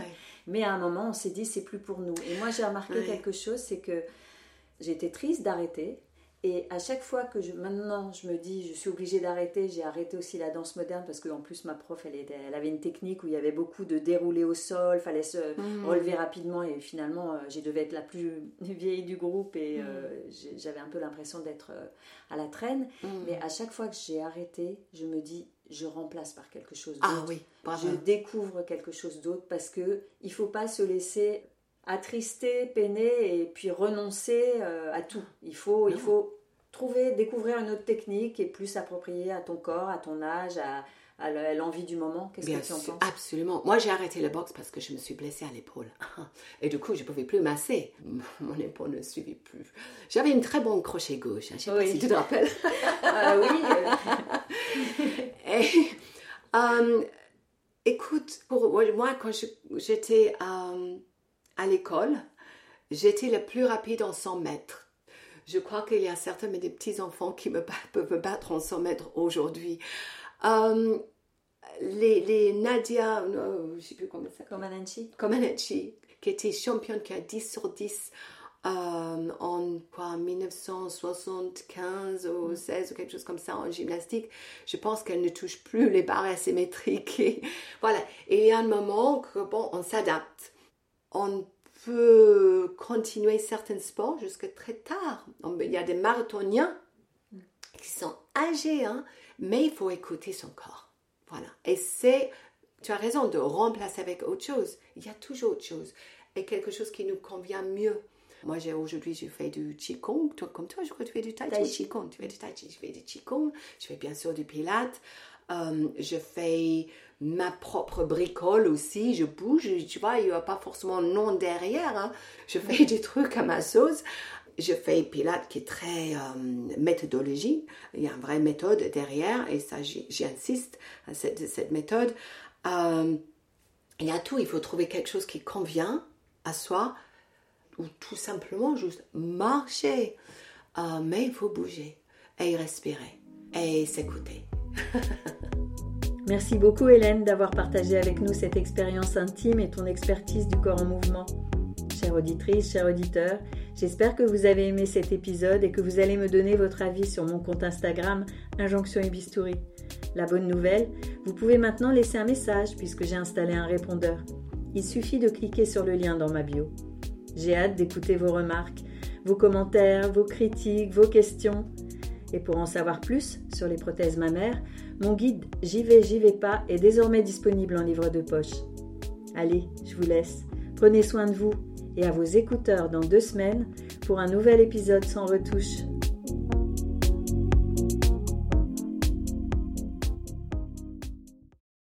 Mais à un moment, on s'est dit, c'est plus pour nous. Et moi, j'ai remarqué quelque chose, c'est que j'étais triste d'arrêter et à chaque fois que je, maintenant je me dis je suis obligée d'arrêter, j'ai arrêté aussi la danse moderne parce qu'en plus ma prof elle, était, elle avait une technique où il y avait beaucoup de déroulés au sol, fallait se mmh. relever rapidement et finalement euh, j'ai devais être la plus vieille du groupe et mmh. euh, j'avais un peu l'impression d'être euh, à la traîne. Mmh. Mais à chaque fois que j'ai arrêté, je me dis je remplace par quelque chose ah d'autre. Ah oui, je découvre quelque chose d'autre parce que il faut pas se laisser attrister, peiner et puis renoncer euh, à tout. Il faut, il faut trouver, découvrir une autre technique et plus appropriée à ton corps, à ton âge, à, l'envie du moment. Qu'est-ce que tu en penses? Absolument. Moi, j'ai arrêté le boxe parce que je me suis blessée à l'épaule. Et du coup, je ne pouvais plus masser. Mon épaule ne suivait plus. J'avais une très bonne crochet gauche. Hein. Je ne sais pas si tu te rappelles. Ah oui. et, euh, écoute, pour moi, quand j'étais... Euh, à l'école, j'étais le plus rapide en 100 mètres. Je crois qu'il y a certains de mes petits-enfants qui me peuvent me battre en 100 mètres aujourd'hui. Euh, les, les, Nadia, je ne sais plus comment ça s'appelle. Comaneci. qui était championne, qui a 10 sur 10 euh, en quoi, 1975 ou 16 ou quelque chose comme ça en gymnastique. Je pense qu'elle ne touche plus les barres asymétriques. Et, voilà. Et il y a un moment que, bon, on s'adapte on peut continuer certains sports jusqu'à très tard. Il y a des marathoniens qui sont âgés, hein, mais il faut écouter son corps. Voilà. Et c'est, tu as raison, de remplacer avec autre chose. Il y a toujours autre chose. Et quelque chose qui nous convient mieux. Moi, j'ai aujourd'hui, je fais du Qigong. Toi, comme toi, je crois que tu fais du Tai Chi. Qigong. Tu fais du Tai Chi, je fais du Qigong. Je fais bien sûr du Pilates. Euh, je fais ma propre bricole aussi, je bouge, tu vois, il n'y a pas forcément de nom derrière. Hein. Je fais des trucs à ma sauce. Je fais Pilates qui est très euh, méthodologie. Il y a une vraie méthode derrière et ça, j'insiste à cette, méthode. Euh, il y a tout, il faut trouver quelque chose qui convient à soi ou tout simplement juste marcher. Euh, mais il faut bouger et respirer et s'écouter. Merci beaucoup Hélène d'avoir partagé avec nous cette expérience intime et ton expertise du corps en mouvement. Chère auditrice, chers auditeurs, j'espère que vous avez aimé cet épisode et que vous allez me donner votre avis sur mon compte Instagram Injonction et. La bonne nouvelle, vous pouvez maintenant laisser un message puisque j'ai installé un répondeur. Il suffit de cliquer sur le lien dans ma bio. J'ai hâte d'écouter vos remarques, vos commentaires, vos critiques, vos questions. Et pour en savoir plus sur les prothèses mammaires, mon guide J'y vais, j'y vais pas est désormais disponible en livre de poche. Allez, je vous laisse. Prenez soin de vous et à vos écouteurs dans deux semaines pour un nouvel épisode sans retouche.